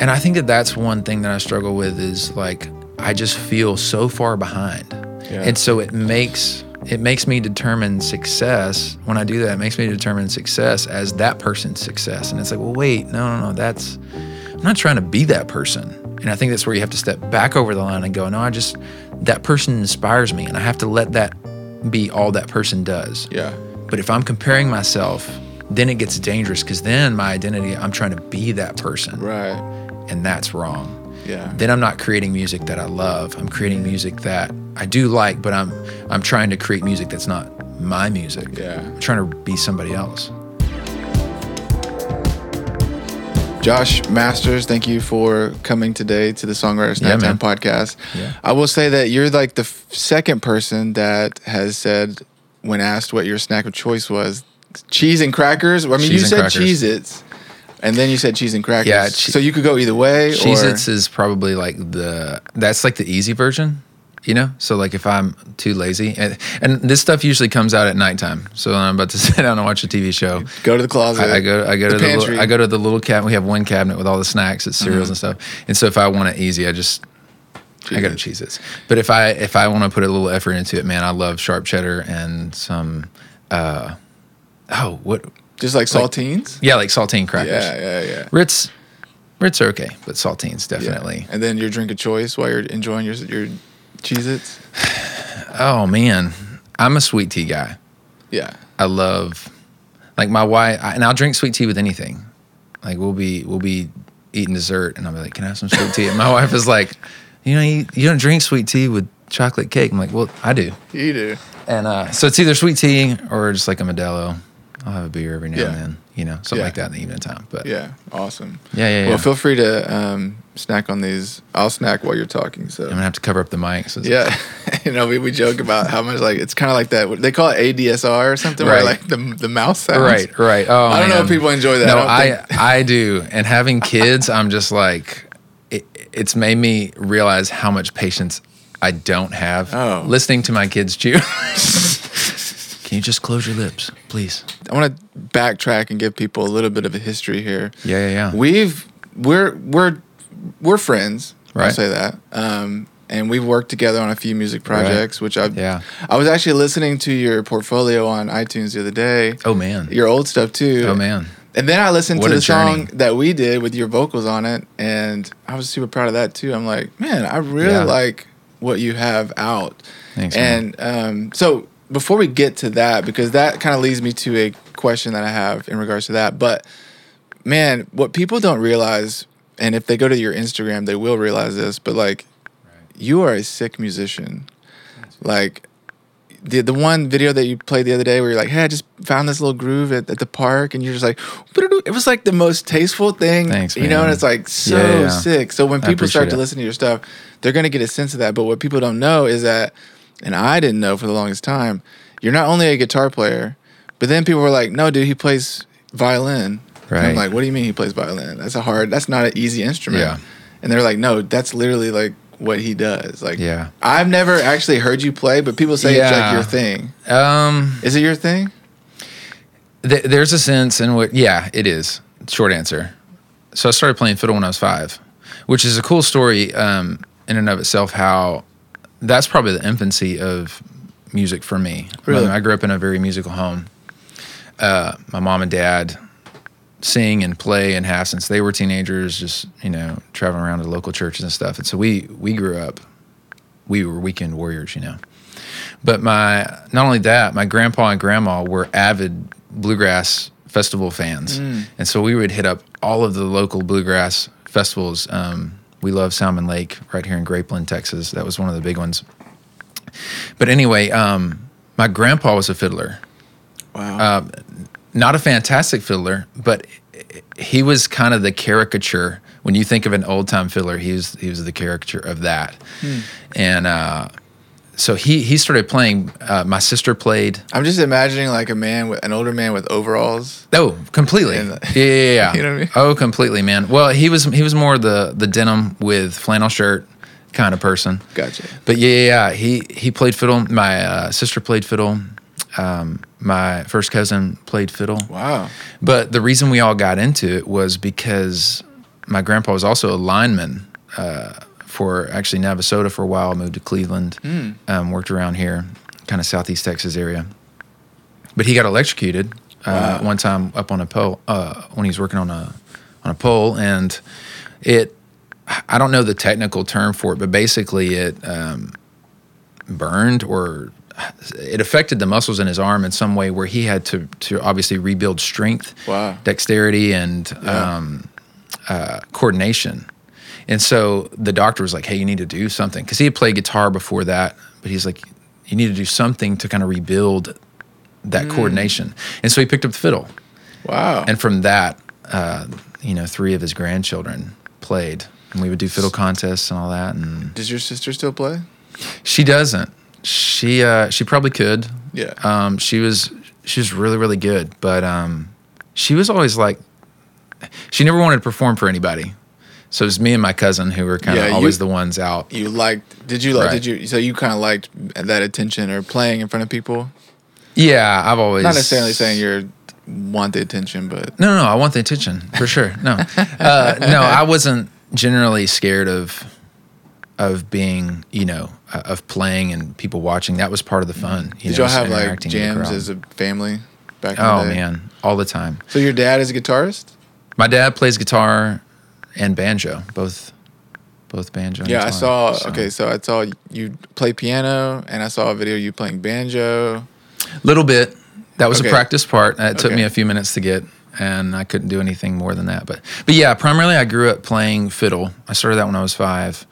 and I think that that's one thing that I struggle with is like I just feel so far behind, Yeah. and so it makes it makes me determine success. When I do that, it makes me determine success as that person's success, and it's like, well, wait, no, no, no, that's I'm not trying to be that person, and I think that's where you have to step back over the line and go, no, I just that person inspires me, and I have to let that be all that person does. Yeah. But if I'm comparing myself, then it gets dangerous because then my identity, I'm trying to be that person, Right. And that's wrong. Yeah. Then I'm not creating music that I love. I'm creating music that I do like, but I'm I'm trying to create music that's not my music. Yeah. I'm trying to be somebody else. Josh Masters, thank you for coming today to the Songwriters Yeah, Nighttime man. podcast. Yeah. I will say that you're like the f- second person that has said, when asked what your snack of choice was, cheese and crackers. I mean, you Cheese and said crackers. Cheez Its, and then you said cheese and crackers. Yeah, che- so you could go either way. Cheez or, Its is probably like the that's like the easy version, you know? So like if I'm too lazy and, and this stuff usually comes out at nighttime. So I'm about to sit down and watch a TV show. go to the closet. I, I go I go the to the pantry. little, I go to the little cabinet. We have one cabinet with all the snacks, it's cereals Mm-hmm. and stuff. And so if I want it easy, I just I go to Cheez-Its. Cheez Its. But if I if I want to put a little effort into it, man, I love sharp cheddar and some uh oh what Just like saltines. yeah, like saltine crackers. Yeah, yeah, yeah. Ritz Ritz are okay, but saltines Yeah. definitely. And then your drink of choice while you're enjoying your your Cheez Its. Oh man, I'm a sweet tea guy. Yeah. I love like my wife, and I'll drink sweet tea with anything. Like we'll be we'll be eating dessert, and I'll be like, "Can I have some sweet tea?" And my wife is like, "You know, you, you don't drink sweet tea with chocolate cake." I'm like, "Well, I do." You do. And uh, so it's either sweet tea or just like a Modelo. I'll have a beer every now Yeah. and then, you know, something Yeah. like that in the evening time. But Yeah. Awesome. yeah, yeah, yeah. Well, feel free to um, snack on these. I'll snack while you're talking. So I'm gonna have to cover up the mic. So yeah, you know, we, we joke about how much like it's kind of like that. They call it ADSR or something, where Right. like the the mouse sounds. Right, right. Oh, I don't know if people enjoy that. No, I I I, do. And having kids, I'm just like, it, it's made me realize how much patience I don't have. Oh. Listening to my kids chew. Can you just close your lips, please? I want to backtrack and give people a little bit of a history here. Yeah, yeah, yeah. We've we're we're we're friends. I'll say that. Um, and we've worked together on a few music projects, which I've. Yeah. I was actually listening to your portfolio on iTunes the other day. oh man. Your old stuff too. Oh man. And then I listened What to the song that we did with your vocals on it, and I was super proud of that too. I'm like, man, I really Yeah. like what you have out. Thanks. man. And um, so before we get to that, because that kind of leads me to a question that I have in regards to that. But man, what people don't realize, and if they go to your Instagram, they will realize this. But like, you are a sick musician. Like the the one video that you played the other day, where you're like, "Hey, I just found this little groove at, at the park," and you're just like, "It was like the most tasteful thing." Thanks, you know, and it's like so Yeah, yeah. sick. So when people start to it. listen to your stuff, they're gonna get a sense of that. But what people don't know is that, and I didn't know for the longest time, you're not only a guitar player, but then people were like, "No, dude, he plays violin." And I'm Right. like, "What do you mean he plays violin? That's a hard. That's not an easy instrument." Yeah. And they're like, "No, that's literally like." What he does, like, Yeah. I've never actually heard you play, but people say it's like your thing. Um, Is it your thing? th- there's a sense in which, yeah, it is. Short answer. So I started playing fiddle when I was five, which is a cool story um, in and of itself. How that's probably the infancy of music for me. Really? I grew up in a very musical home. Uh, my mom and dad sing and play and have since they were teenagers, just you know traveling around to local churches and stuff. And so we we grew up. We were weekend warriors, you know. But my not only that, my grandpa and grandma were avid bluegrass festival fans, and so we would hit up all of the local bluegrass festivals. Um, we love Salmon Lake right here in Grapeland, Texas. That was one of the big ones. But anyway, um, my grandpa was a fiddler Wow. Um, not a fantastic fiddler, but he was kind of the caricature. When you think of an old time fiddler, he was he was the caricature of that. And uh, so he he started playing. Uh, my sister played. I'm just imagining like a man with an older man with overalls. Oh, completely. And- yeah, yeah, yeah. You know what I mean? Oh, completely, man. Well, he was he was more the the denim with flannel shirt kind of person. Gotcha. But yeah, yeah, yeah. He he played fiddle. My uh, sister played fiddle. Um, my first cousin played fiddle. Wow. But the reason we all got into it was because my grandpa was also a lineman uh, for actually Navasota for a while. Moved to Cleveland, um, worked around here, kind of southeast Texas area. But he got electrocuted uh, Wow. one time up on a pole uh, when he was working on a on a pole, and it. I don't know the technical term for it, but basically it um, burned or it affected the muscles in his arm in some way where he had to to obviously rebuild strength, Wow. dexterity, and Yeah. um, uh, coordination. And so the doctor was like, "Hey, you need to do something," because he had played guitar before that, but he's like, "You need to do something to kind of rebuild that coordination." And so he picked up the fiddle, Wow. and from that, uh, you know, three of his grandchildren played, and we would do fiddle contests and all that. And Does your sister still play? she doesn't. She uh, she probably could. Yeah. Um, she was she was really really good, but um, she was always like she never wanted to perform for anybody. So it was me and my cousin who were kind of Yeah, you- always the ones out. you liked? Did you like? Right. Did you? So you kind of liked that attention or playing in front of people? Yeah, I've always Not necessarily saying you want the attention, but No, no. I want the attention for sure. No, uh, no, I wasn't generally scared of of being, you know, uh, of playing and people watching. That was part of the fun. You did know, y'all have like interacting with the jams as a family back in Oh the day? man, all the time. So your dad is a guitarist? My dad plays guitar and banjo, both both banjo. Yeah, I saw. so. Okay, so I saw you play piano, and I saw a video of you playing banjo. little bit. That was Okay. a practice part. It took Okay. me a few minutes to get, and I couldn't do anything more than that. But but yeah, primarily I grew up playing fiddle. I started that when I was five,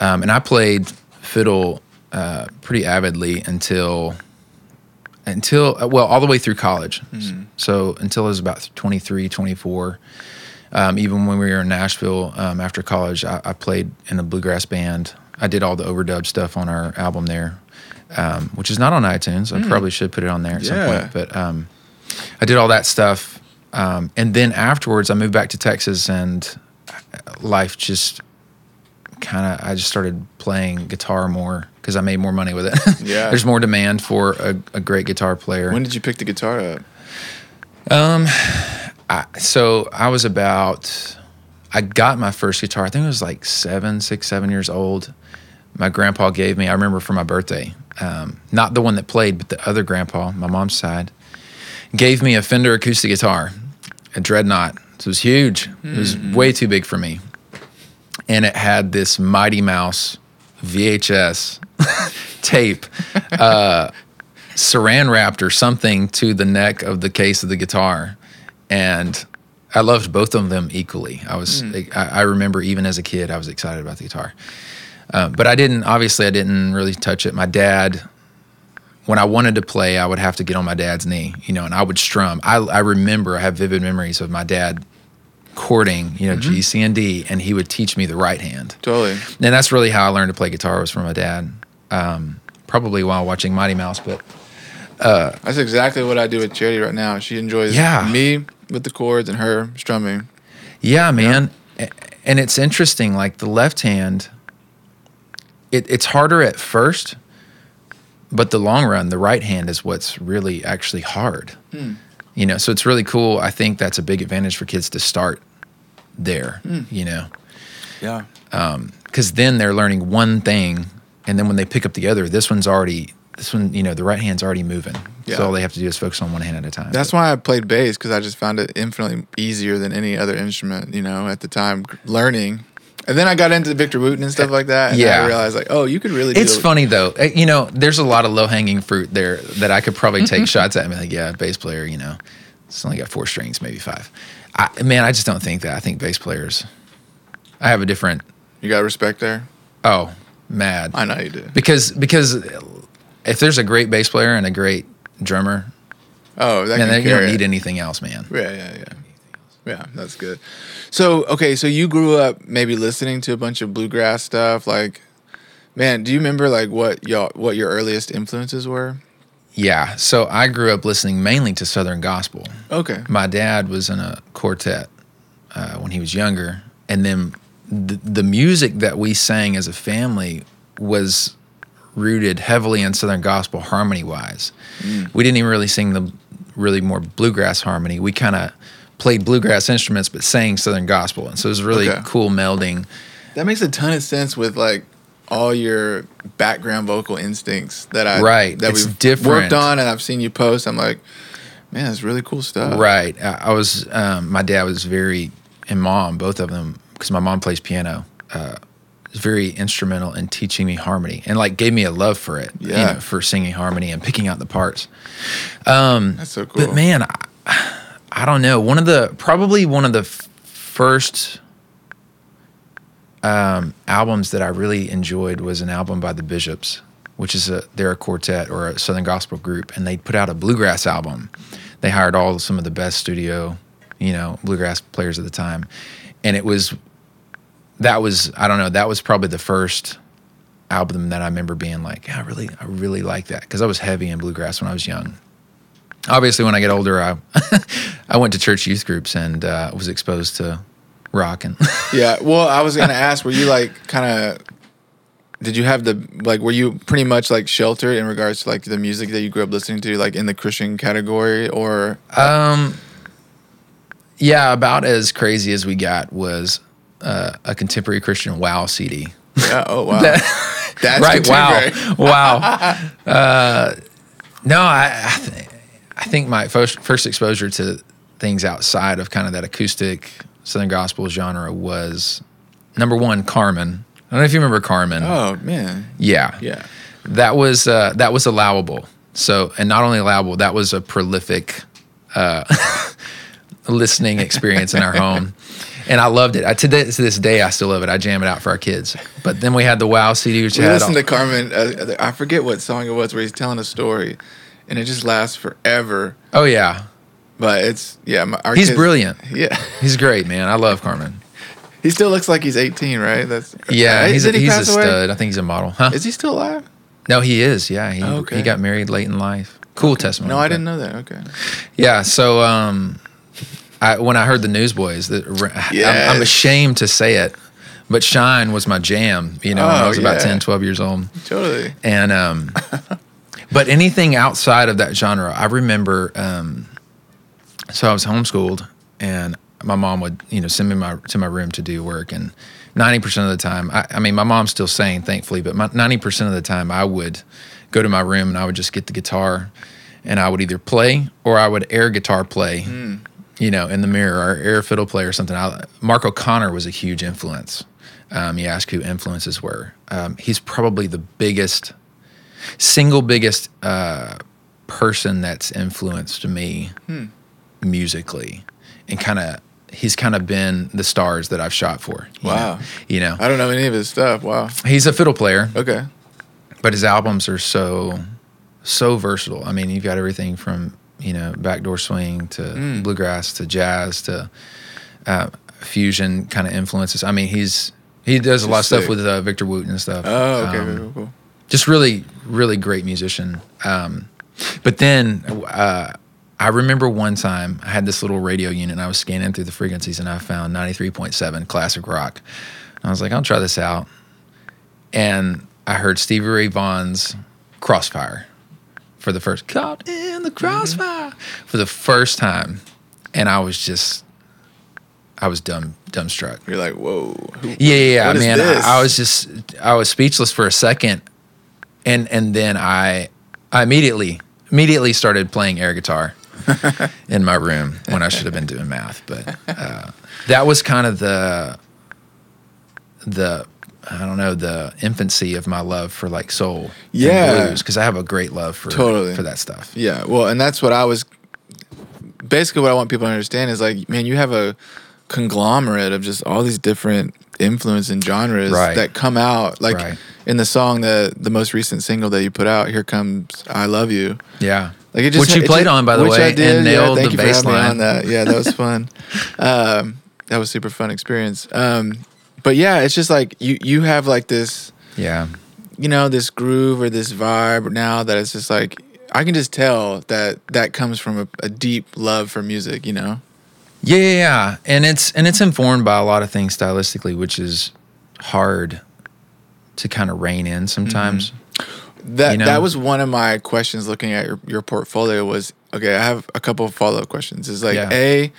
um, and I played fiddle uh, pretty avidly until until uh, well all the way through college. Mm-hmm. So until I was about 23, 24. Um, even when we were in Nashville um, after college, I, I played in a bluegrass band. I did all the overdub stuff on our album there, um, which is not on iTunes. I probably should put it on there at some Hmm. Point. But um, I did all that stuff, um, and then afterwards, I moved back to Texas, and life just kind of. I just started playing guitar more because I made more money with it. Yeah. there's more demand for a, a great guitar player. When did you pick the guitar up? I, so I was about, I got my first guitar. I think it was like seven, six, seven years old. My grandpa gave me. I remember for my birthday, um, not the one that played, but the other grandpa, my mom's side, gave me a Fender acoustic guitar, a Dreadnought. So it was huge. It was way too big for me, and it had this Mighty Mouse VHS tape uh, saran wrapped or something to the neck of the case of the guitar, and I loved both of them equally. I was I, I remember even as a kid I was excited about the guitar, um, but I didn't obviously I didn't really touch it. My dad. When I wanted to play, I would have to get on my dad's knee, you know, and I would strum. I, I remember, I have vivid memories of my dad chording, you know, G, C, and D, and he would teach me the right hand. Totally. And that's really how I learned to play guitar was from my dad. Um, probably while watching Mighty Mouse, but That's exactly what I do with Charity right now. She enjoys Yeah. me with the chords and her strumming. yeah, man. A- And it's interesting, like the left hand, it, it's harder at first, but the long run, the right hand is what's really actually hard. Hmm. You know, so it's really cool. I think that's a big advantage for kids to start there, hmm. you know. Yeah. Um, because then they're learning one thing, and then when they pick up the other, this one's already this one, you know, the right hand's already moving. Yeah. So all they have to do is focus on one hand at a time. That's why I played bass because I just found it infinitely easier than any other instrument, you know, at the time learning. And then I got into Victor Wooten and stuff like that. And Yeah. I realized, like, oh, you could really do it's funny though. Uh, You know, there's a lot of low hanging fruit there that I could probably take shots at. I mean, like, yeah, bass player. You know, it's only got four strings, maybe five. I, man, I just don't think that. I think bass players. I have a different. You got respect there? Oh, mad. I know you do. because because if there's a great bass player and a great drummer, Oh, that man, they- you don't carry need anything else, man. Yeah, yeah, yeah. Yeah, that's good. So, okay, so you grew up maybe listening to a bunch of bluegrass stuff. Like, man, do you remember like what y'all what your earliest influences were? Yeah. So I grew up listening mainly to Southern gospel. Okay. My dad was in a quartet uh, when he was younger, and then the, the music that we sang as a family was rooted heavily in Southern gospel harmony wise. We didn't even really sing the really more bluegrass harmony. We kind of played bluegrass instruments but sang Southern gospel, and so it was really Okay. cool melding. That makes a ton of sense with like all your background vocal instincts that I Right. that It's we've different. worked on and I've seen you post. I'm like, man, it's really cool stuff. Right. I, I was. Um, my dad was very, and mom, both of them, because my mom plays piano. Uh, was very instrumental in teaching me harmony and like gave me a love for it. you know, for singing harmony and picking out the parts. Um, That's so cool. But man, I, I don't know. One of the probably one of the f- first um, albums that I really enjoyed was an album by the Bishops, which is a they're a quartet or a Southern gospel group, and they put out a bluegrass album. They hired all some of the best studio, you know, bluegrass players at the time, and it was that was I don't know that was probably the first album that I remember being like, yeah, I really I really like that because I was heavy in bluegrass when I was young obviously when I get older, I I went to church youth groups and uh, was exposed to rock and Yeah. Well, I was gonna ask, were you like kind of? Did you have the like? Were you pretty much like sheltered in regards to like the music that you grew up listening to, like in the Christian category, or um, yeah, about as crazy as we got was uh, a contemporary Christian wow CD. yeah? Oh wow, that's right? Wow, wow. Uh, no, I I, th- I think my first first exposure to things outside of kind of that acoustic Southern gospel genre was number one, Carmen. I don't know if you remember Carmen. Oh man, Yeah. yeah. That was uh, that was allowable. So, and not only allowable, that was a prolific uh, listening experience in our home, and I loved it. I, to, this, to this day, I still love it. I jam it out for our kids. But then we had the Wow CD, which We had listened all- to Carmen. Uh, I forget what song it was where he's telling a story, and it just lasts forever. oh yeah, But it's yeah. My, he's kids- brilliant. Yeah, He's great, man. I love Carmen. he still looks like he's 18, right? That's Yeah, Hey, he's a, he he's a away? stud. I think he's a model, huh? Is he still alive? no, he is. Yeah, he Oh, okay. he got married late in life. Cool testimony. No, I didn't know that. Okay. Yeah. So um, I when I heard the Newsboys, that I'm, I'm ashamed to say it, but Shine was my jam. You know, when I Oh, was about yeah. 10, 12 years old, Totally. and um, but anything outside of that genre, I remember. Um, so I was homeschooled, and my mom would you know send me my to my room to do work, and ninety percent of the time, I, I mean, my mom's still sane, thankfully, but ninety percent of the time, I would go to my room and I would just get the guitar, and I would either play or I would air guitar play. You know, in the mirror, or air fiddle player or something. I, Mark O'Connor was a huge influence. Um, you ask who influences were. Um, he's probably the biggest, single biggest uh, person that's influenced me musically, and kind of he's kind of been the stars that I've shot for. you Wow. know? you know, I don't know any of his stuff. Wow. he's a fiddle player, Okay. but his albums are so so versatile. I mean, you've got everything from you know backdoor swing to Mm. bluegrass to jazz to uh, fusion kind of influences. I mean, he's he does a lot of stuff sick. with uh, Victor Wooten and stuff. Oh, okay. Um, cool, cool. just really, really great musician. Um, but then uh, I remember one time I had this little radio unit and I was scanning through the frequencies and I found 93.7 classic rock. And I was like, I'll try this out. And I heard Stevie Ray Vaughan's Crossfire for the first caught in the crossfire for the first time. And I was just I was dumb dumbstruck. You're like, whoa. Who, Yeah, yeah, yeah man. I, I was just I was speechless for a second, and and then I I immediately immediately started playing air guitar in my room when I should have been doing math. But uh, that was kind of the the I don't know the infancy of my love for like soul, Yeah. because I have a great love for Totally. for that stuff. Yeah, well, and that's what I was. Basically, what I want people to understand is like, man, you have a conglomerate of just all these different influence and genres Right. that come out. Like Right. in the song that the most recent single that you put out, "Here Comes I Love You." Yeah, Like it just Which you played just- on, by the which way, I did. and nailed yeah, thank the you for bass me line. on that. Yeah, that was fun. um, that was super fun experience. Um, but yeah, it's just like you you have like this yeah, you know this groove or this vibe now that it's just like I can just tell that that comes from a, a deep love for music. You know. Yeah, yeah, yeah, and it's and it's informed by a lot of things stylistically, which is hard to kind of rein in sometimes. Mm-hmm. That You know? that was one of my questions looking at your, your portfolio was okay, I have a couple of follow up questions. Is like Yeah. A,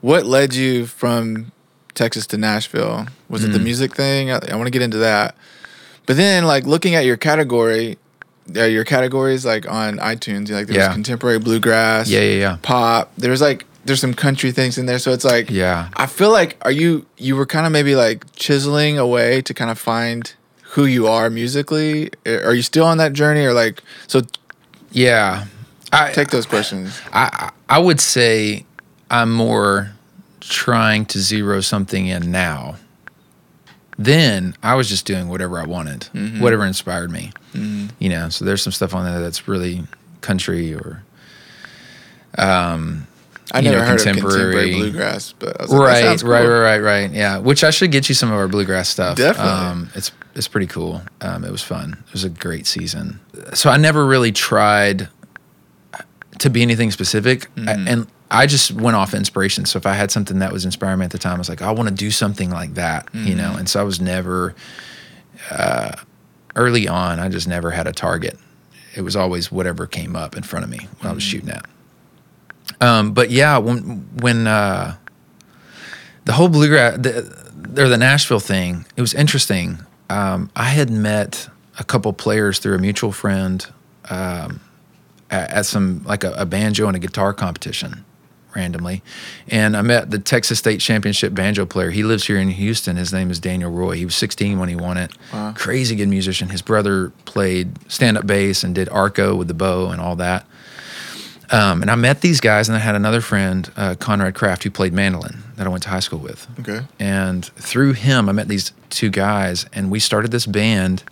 what led you from Texas to Nashville? Was it the Mm. music thing? I, I want to get into that. But then, like looking at your category, uh, your categories like on iTunes, like there Yeah. was contemporary bluegrass, Yeah, yeah, yeah. pop. There was like there's some country things in there, so it's like Yeah. I feel like are you you were kind of maybe like chiseling away to kind of find who you are musically. Are you still on that journey, or like so? Yeah. I Take those questions. I I would say I'm more trying to zero something in now. Then I was just doing whatever I wanted, Mm-hmm. whatever inspired me. You know, so there's some stuff on there that's really country or um I never know, heard of contemporary contemporary- bluegrass, but I was like, right, sounds right, cool. right, right, right. Yeah, which I should get you some of our bluegrass stuff. Definitely. Um, it's it's pretty cool. Um, it was fun. It was a great season. So I never really tried to be anything specific, Mm-hmm. and I just went off inspiration. So if I had something that was inspiring me at the time, I was like, I want to do something like that, you Mm-hmm. know. And so I was never uh, early on. I just never had a target. It was always whatever came up in front of me when Mm-hmm. I was shooting at. Um, but yeah, when when uh, the whole bluegrass the, or the Nashville thing, it was interesting. Um, I had met a couple players through a mutual friend um, at, at some like a, a banjo and a guitar competition randomly, and I met the Texas State Championship banjo player. He lives here in Houston. His name is Daniel Roy. He was 16 when he won it. Wow. Crazy good musician. His brother played stand up bass and did arco with the bow and all that. Um, and I met these guys, and I had another friend, uh, Conrad Kraft, who played mandolin that I went to high school with. Okay. And through him, I met these two guys, and we started this band.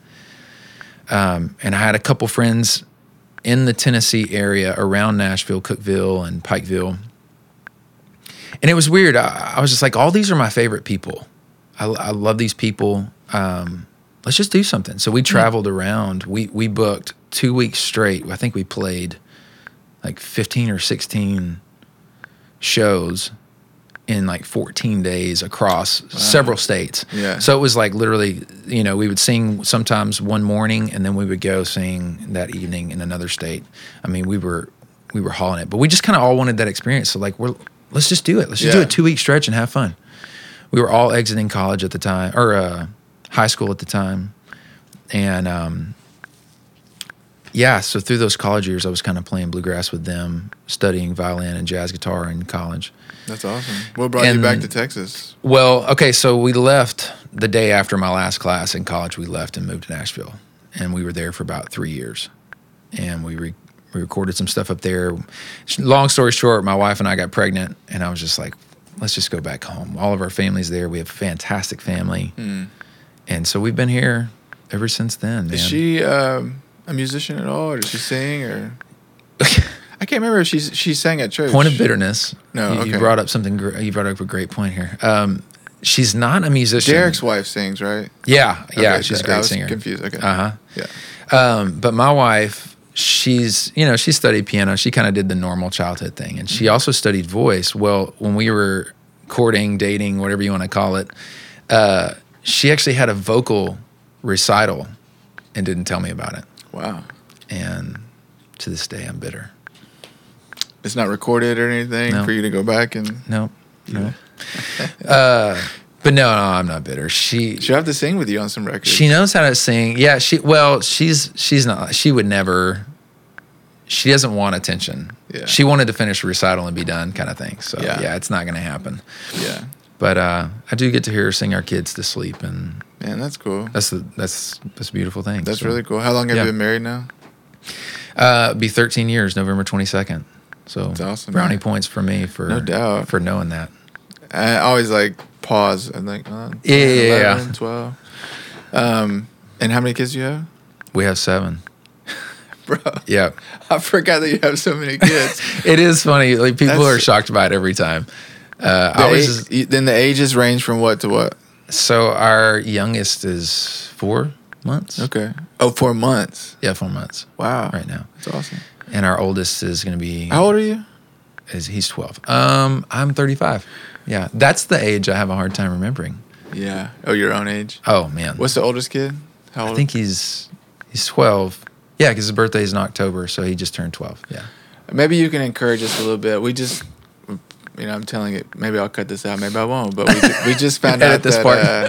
Um, and I had a couple friends in the Tennessee area around Nashville, Cookeville, and Pikeville. And it was weird. I, I was just like, all these are my favorite people. I, I love these people. Um, let's just do something. So we traveled around. We we booked two weeks straight. I think we played like 15 or 16 shows in like 14 days across several states. Yeah. So it was like literally, you know, we would sing sometimes one morning and then we would go sing that evening in another state. I mean, we were we were hauling it, but we just kind of all wanted that experience. So like, we're let's just do it. Let's just do a two week stretch and have fun. We were all exiting college at the time or uh, high school at the time, and um, yeah. So through those college years, I was kind of playing bluegrass with them, studying violin and jazz guitar in college. That's awesome. What brought you back to Texas? Well, okay, so we left the day after my last class in college. We left and moved to Nashville, and we were there for about three years, and we re- we recorded some stuff up there. Long story short, my wife and I got pregnant, and I was just like, let's just go back home. All of our family's there. We have a fantastic family, and so we've been here ever since then. Man. Is she um, a musician at all, or does she sing? Or I can't remember if she's she sang at church. point of bitterness? No, you, you brought up something. You brought up a great point here. Um, she's not a musician. Derek's wife sings, right? Yeah, yeah, Okay, she's a great was singer. Confused. Okay. Uh huh. Yeah. Um, but my wife, she's, you know, she studied piano. She kind of did the normal childhood thing. And she also studied voice. Well, when we were courting, dating, whatever you want to call it, uh, she actually had a vocal recital and didn't tell me about it. Wow. And to this day, I'm bitter. It's not recorded or anything No. for you to go back and. No, no. uh, but no, no, I'm not bitter. She, She'll have to sing with you on some records. She knows how to sing. Yeah, she well, she's she's not. She would never. She doesn't want attention. Yeah. She wanted to finish a recital and be done, kind of thing. So Yeah. yeah, it's not going to happen. Yeah. But uh, I do get to hear her sing our kids to sleep, and Man, that's cool. that's the that's that's a beautiful thing. That's So, really cool. How long have yeah. you been married now? Uh, be 13 years, November 22nd. So That's awesome, brownie man. points for me for No doubt. for knowing that. I always like pause and like, Yeah, yeah, yeah, 11, yeah. 12. Um, and how many kids do you have? We have seven. Bro, Yeah, I forgot that you have so many kids. it is funny. Like people That's- are shocked by it every time. Uh, The I was age- just- then the ages range from what to what? So our youngest is four months. Okay. Oh, four months. Yeah, four months Wow. right now, That's awesome. and our oldest is going to be. How old are you? Is he's twelve? Um, I'm 35. Yeah, that's the age I have a hard time remembering. Yeah. Oh, your own age. Oh man, What's the oldest kid? How old? I think he's he's 12. Yeah, because his birthday is in October, so he just turned 12. Yeah. Maybe you can encourage us a little bit. We just you know, I'm telling it. Maybe I'll cut this out. Maybe I won't. But we, we just found out this that part. uh,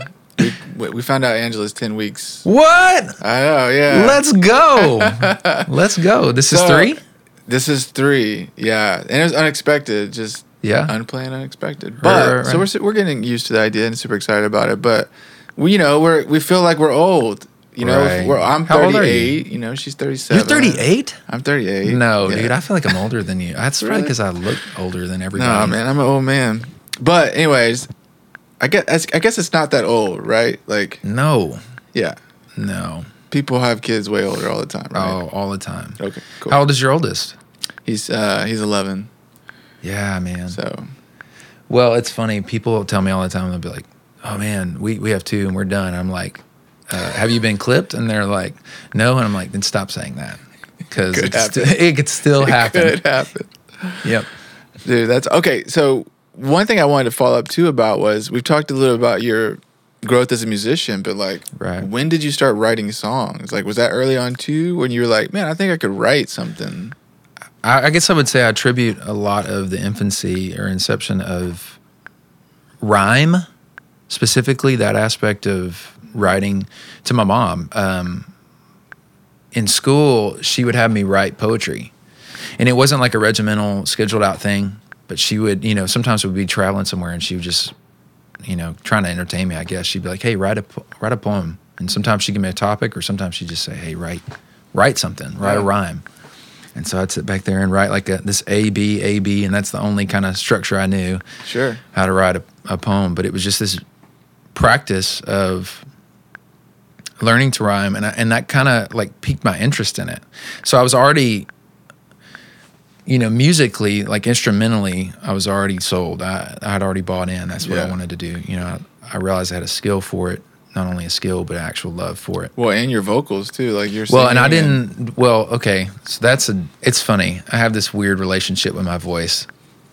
we we- found out Angela's ten weeks. What? I know. Yeah. Let's go. Let's go. This is three. This is three. Yeah, and it was unexpected. Just Yeah. unplanned, unexpected. Right, But right, so we're we're getting used to the idea and super excited about it. But we, you know, we're we feel like we're old. You know, Right. we're, I'm How old are 38. You? know, she's 37. You're 38. I'm 38. No, Yeah. dude. I feel like I'm older than you. That's probably because I look older than everybody. No, man, I'm an old man. But anyways, I guess I guess it's not that old, right? Like, No, yeah, no. people have kids way older all the time, right? Oh, all the time. Okay, cool. How old is your oldest? He's uh he's 11. Yeah, man. So Well, it's funny. People tell me all the time. They'll be like, "Oh man, we we have two and we're done." I'm like, uh, "Have you been clipped?" And they're like, "No." And I'm like, "Then stop saying that because it, could st- happen. it could still it happen." could happen. Yep. Dude, that's okay. So one thing I wanted to follow up too about was we've talked a little about your growth as a musician, but like Right. when did you start writing songs? Like was that early on too when you were like, man, I think I could write something? I, I guess I would say I attribute a lot of the infancy or inception of rhyme, specifically that aspect of writing, to my mom. Um, in school, she would have me write poetry, and it wasn't like a regimental, scheduled out thing. But she would, you know, sometimes we'd be traveling somewhere, and she would just, you know, trying to entertain me. I guess she'd be like, "Hey, write a write a poem," and sometimes she'd give me a topic, or sometimes she'd just say, "Hey, write write something, write a rhyme." And so I'd sit back there and write like a, this A B A B, and that's the only kind of structure I knew Sure. how to write a, a poem. But it was just this practice of learning to rhyme, and I, and that kind of like piqued my interest in it. So I was already, you know, musically, like instrumentally, I was already sold. I I had already bought in. That's what I wanted to do. You know, I, I realized I had a skill for it, not only a skill but actual love for it. Well, and your vocals too. Like you're Well, and I didn't. Well, okay, so that's a. It's funny. I have this weird relationship with my voice,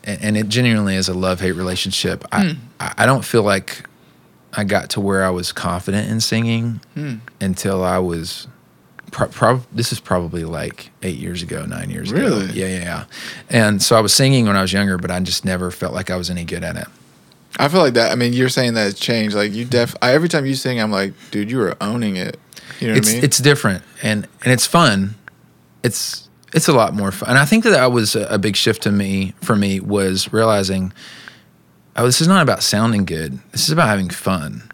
and, and it genuinely is a love hate relationship. I hmm. I I don't feel like I got to where I was confident in singing hmm. until I was. Pro- prob- this is probably like eight years ago, nine years ago. Really? Yeah, yeah, yeah. And so I was singing when I was younger, but I just never felt like I was any good at it. I feel like that. I mean, you're saying that it's changed. Like you def. I, every time you sing, I'm like, dude, you are owning it. You know it's what I mean? it's different and and it's fun. It's it's a lot more fun. And I think that that was a, a big shift to me for me was realizing, oh, this is not about sounding good. This is about having fun.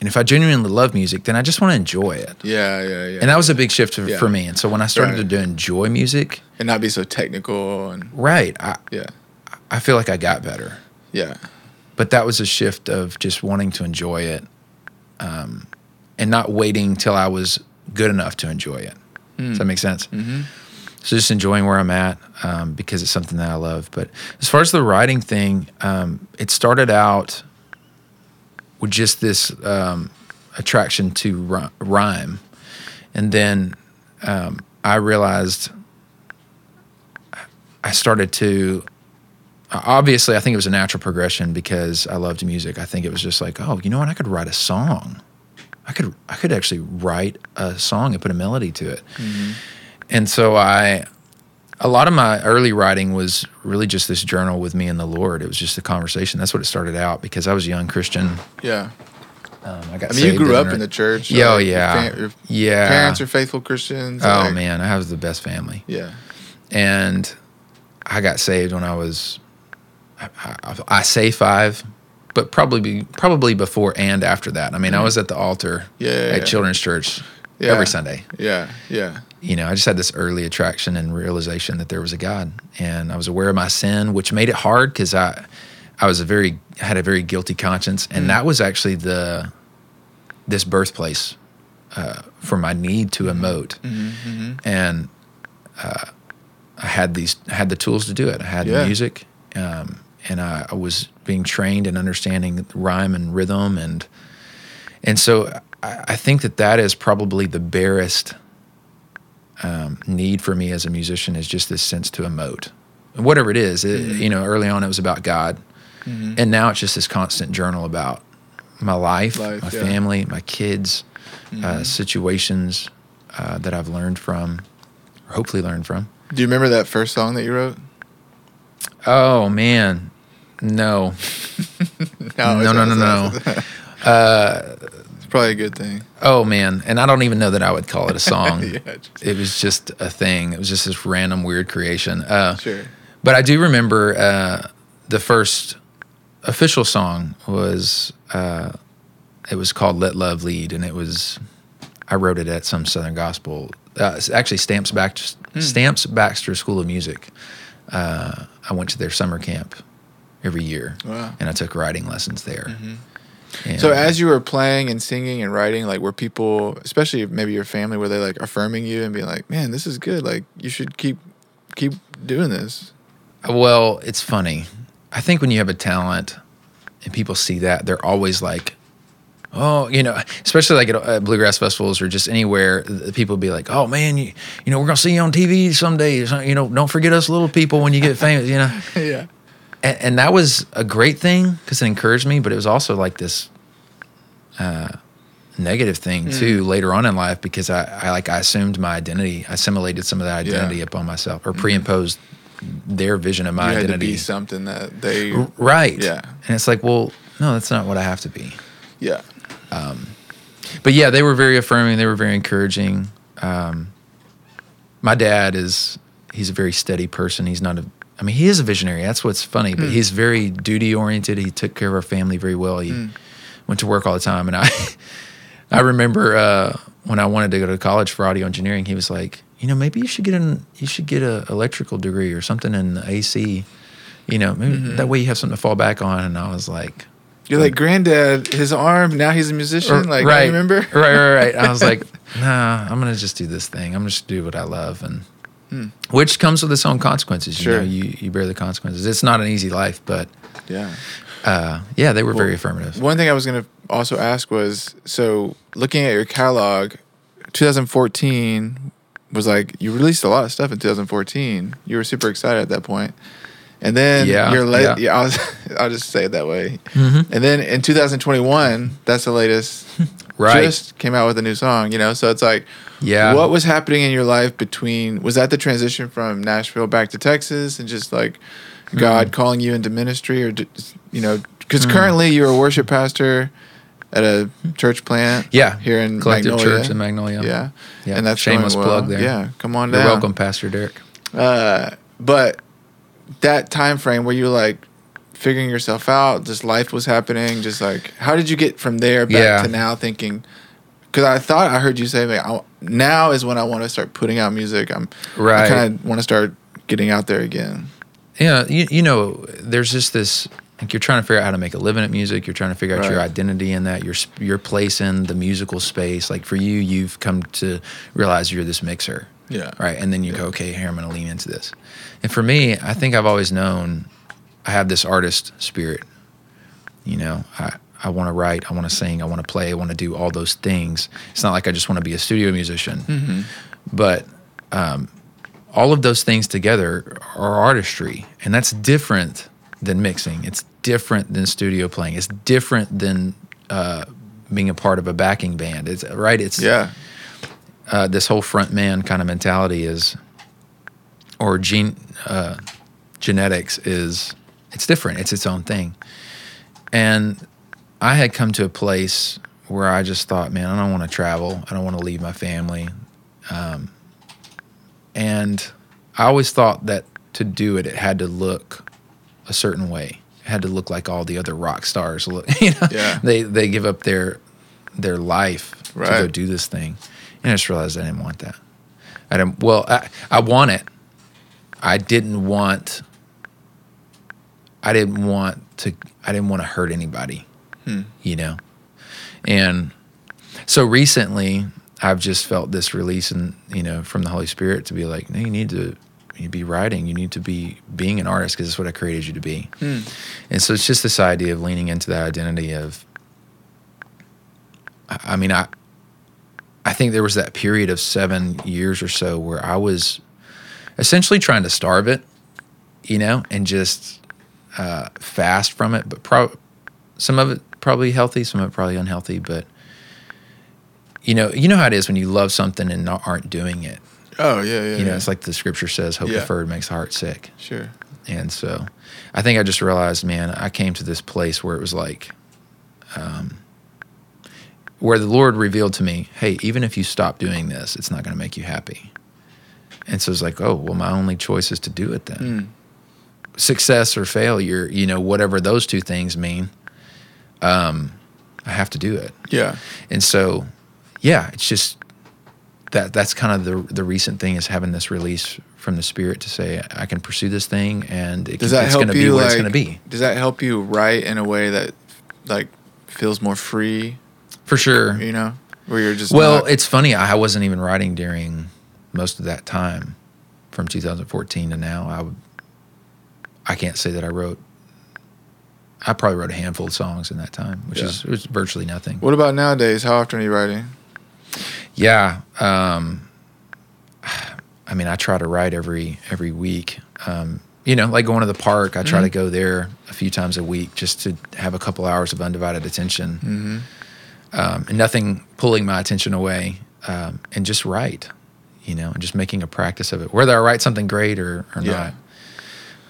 And if I genuinely love music, then I just want to enjoy it. yeah, yeah, yeah. And that was a big shift for, Yeah. for me. And so when I started Right. to enjoy music, and not be so technical and right, I, yeah, I feel like I got better. yeah. But that was a shift of just wanting to enjoy it um, and not waiting till I was good enough to enjoy it. Does that make sense? Mm-hmm. So just enjoying where I'm at um, because it's something that I love. But as far as the writing thing, um, it started out with just this um, attraction to rhyme, and then um, I realized I started to. Obviously, I think it was a natural progression because I loved music. I think it was just like, oh, you know what? I could write a song. I could I could actually write a song and put a melody to it. And so I, a lot of my early writing was really just this journal with me and the Lord. It was just a conversation. That's what it started out because I was a young Christian. Yeah. Um, I got. I mean, you grew up in the church. Yeah, oh, your yeah, fa- your yeah. Parents are faithful Christians. oh like- man, I have the best family, Yeah. and I got saved when I was, I, I, I say five, but probably be, probably before and after that. I mean, I was at the altar Yeah, yeah, at yeah. Children's Church every Sunday. Yeah. Yeah. You know, I just had this early attraction and realization that there was a God, and I was aware of my sin, which made it hard because I, I was a very had a very guilty conscience, and that was actually the, this birthplace, uh, for my need to emote, and, uh, I had these I had the tools to do it. I had Yeah. music, um, and I, I was being trained in understanding rhyme and rhythm, and and so I, I think that that is probably the barest um, need for me as a musician is just this sense to emote, whatever it is. It, Mm-hmm. You know, early on it was about God, and now it's just this constant journal about my life, Life, my yeah. Mm-hmm. family, my kids, uh, situations uh, that I've learned from, or hopefully learned from. Do you remember that first song that you wrote? Oh man, No, No, no, no, no, no. it's probably a good thing. Oh man, and I don't even know that I would call it a song. Yeah, just- It was just a thing. It was just this random weird creation. Uh, Sure. But I do remember uh, the first official song was uh, it was called "Let Love Lead," and it was I wrote it at some Southern Gospel. Uh, actually Stamps Baxter, Hmm. Stamps Baxter School of Music. Uh, I went to their summer camp every year, Wow. Mm-hmm. and I took writing lessons there. So as you were playing and singing and writing, like were people, especially maybe your family, were they like affirming you and being like, "Man, this is good. Like you should keep keep doing this." Well, it's funny. I think when you have a talent and people see that, they're always like, oh, you know, especially like at uh, bluegrass festivals or just anywhere, the people be like, oh man, you, you know, we're gonna see you on TV someday. You know, don't forget us little people when you get famous. You know, yeah. And, and that was a great thing because it encouraged me, but it was also like this uh, negative thing Mm. too later on in life because I, I like I assumed my identity, I assimilated some of that Yeah. identity upon myself or pre-imposed their vision of my you had to identity. be something that they. Right. Yeah. And it's like, well, no, that's not what I have to be. Yeah. But yeah, they were very affirming. They were very encouraging. Um, my dad is, he's a very steady person. He's not a, I mean, he is a visionary. That's what's funny, but hmm. he's very duty oriented. He took care of our family very well. He hmm. went to work all the time. And I, I remember uh, when I wanted to go to college for audio engineering, he was like, you know, maybe you should get an, you should get a electrical degree or something in the AC. You know, maybe mm-hmm. that way you have something to fall back on. And I was like, You're like granddad, his arm. Now he's a musician. Like, right, I remember? right, right, right. I was like, nah, I'm gonna just do this thing. I'm just do what I love, and which comes with its own consequences. You Hmm. Sure. know, you you bear the consequences. It's not an easy life, but Yeah. uh, yeah, they were very affirmative. One thing I was going to also ask was so looking at your catalog, 2014 was like you released a lot of stuff in 2014. You were super excited at that point. And then Yeah, your yeah. yeah, I'll, I'll just say it that way. Mhm. And then in 2021, that's the latest. Right. Just came out with a new song, you know. So it's like, Yeah. What was happening in your life between? Was that the transition from Nashville back to Texas, and just like God Mm. calling you into ministry, or you know, because currently you're a worship pastor at a church plant. Yeah, here in Collective Magnolia. Church in Magnolia. Yeah, Yeah, and that's shameless well. plug there. Yeah, come on You're down. welcome, Pastor Derek. Uh, but that time frame where you were like figuring yourself out, just life was happening. Just like, how did you get from there back Yeah. to now thinking? Because I thought I heard you say, like, I, now is when I want to start putting out music. I'm, right. I kind of want to start getting out there again. Yeah, you, you know, there's just this. Like you're trying to figure out how to make a living at music. You're trying to figure out your identity in that. Your your place in the musical space. Like for you, you've come to realize you're this mixer. Yeah. right? And then you go, okay, here I'm going to lean into this. And for me, I think I've always known I have this artist spirit. You know, I I want to write, I want to sing, I want to play, I want to do all those things. It's not like I just want to be a studio musician, but um, all of those things together are artistry, and that's different than mixing. It's different than studio playing. It's different than uh, being a part of a backing band. It's right. It's Yeah. uh, this whole front man kind of mentality is, or gene uh, genetics is, it's different. It's its own thing. And I had come to a place where I just thought, man, I don't want to travel. I don't want to leave my family. Um, and I always thought that to do it, it had to look a certain way. It had to look like all the other rock stars look. You know, Yeah. they they give up their their life to go do this thing, and I just realized I didn't want that. I didn't. Well, I I want it. I didn't want. I didn't want to. I didn't want to hurt anybody. You know, and so recently I've just felt this release and you know from the Holy Spirit to be like, no, you need to you be writing. You need to be being an artist because it's what I created you to be. And so it's just this idea of leaning into that identity of. I I mean, I. I think there was that period of seven years or so where I was essentially trying to starve it, you know, and just uh, fast from it. But pro- some of it probably healthy, some of it probably unhealthy. But you know, you know how it is when you love something and not, aren't doing it. Oh yeah, yeah. You know, yeah. it's like the scripture says, "Hope Yeah. deferred makes the heart sick." sure. And so, I think I just realized, man, I came to this place where it was like, um, where the Lord revealed to me, "Hey, even if you stop doing this, it's not going to make you happy." And so it's like, oh, well, my only choice is to do it then. Mm. Success or failure, you know, whatever those two things mean, um, I have to do it. Yeah. And so, yeah, it's just that that's kind of the the recent thing is having this release from the spirit to say I can pursue this thing and it it's going to be what like, it's going to be. Does that help you write in a way that like feels more free? For sure. You know, where you're just Well, not- it's funny. I wasn't even writing during most of that time from 2014 to now. I would, I can't say that I wrote. I probably wrote a handful of songs in that time, which Yeah. is was virtually nothing. What about nowadays? How often are you writing? Yeah. Um, I mean, I try to write every every week. Um, you know, like going to the park, I try Mhm. to go there a few times a week just to have a couple hours of undivided attention, Mm-hmm. um, and nothing pulling my attention away, um, and just write. You know, and just making a practice of it, whether I write something great or, or Yeah. not.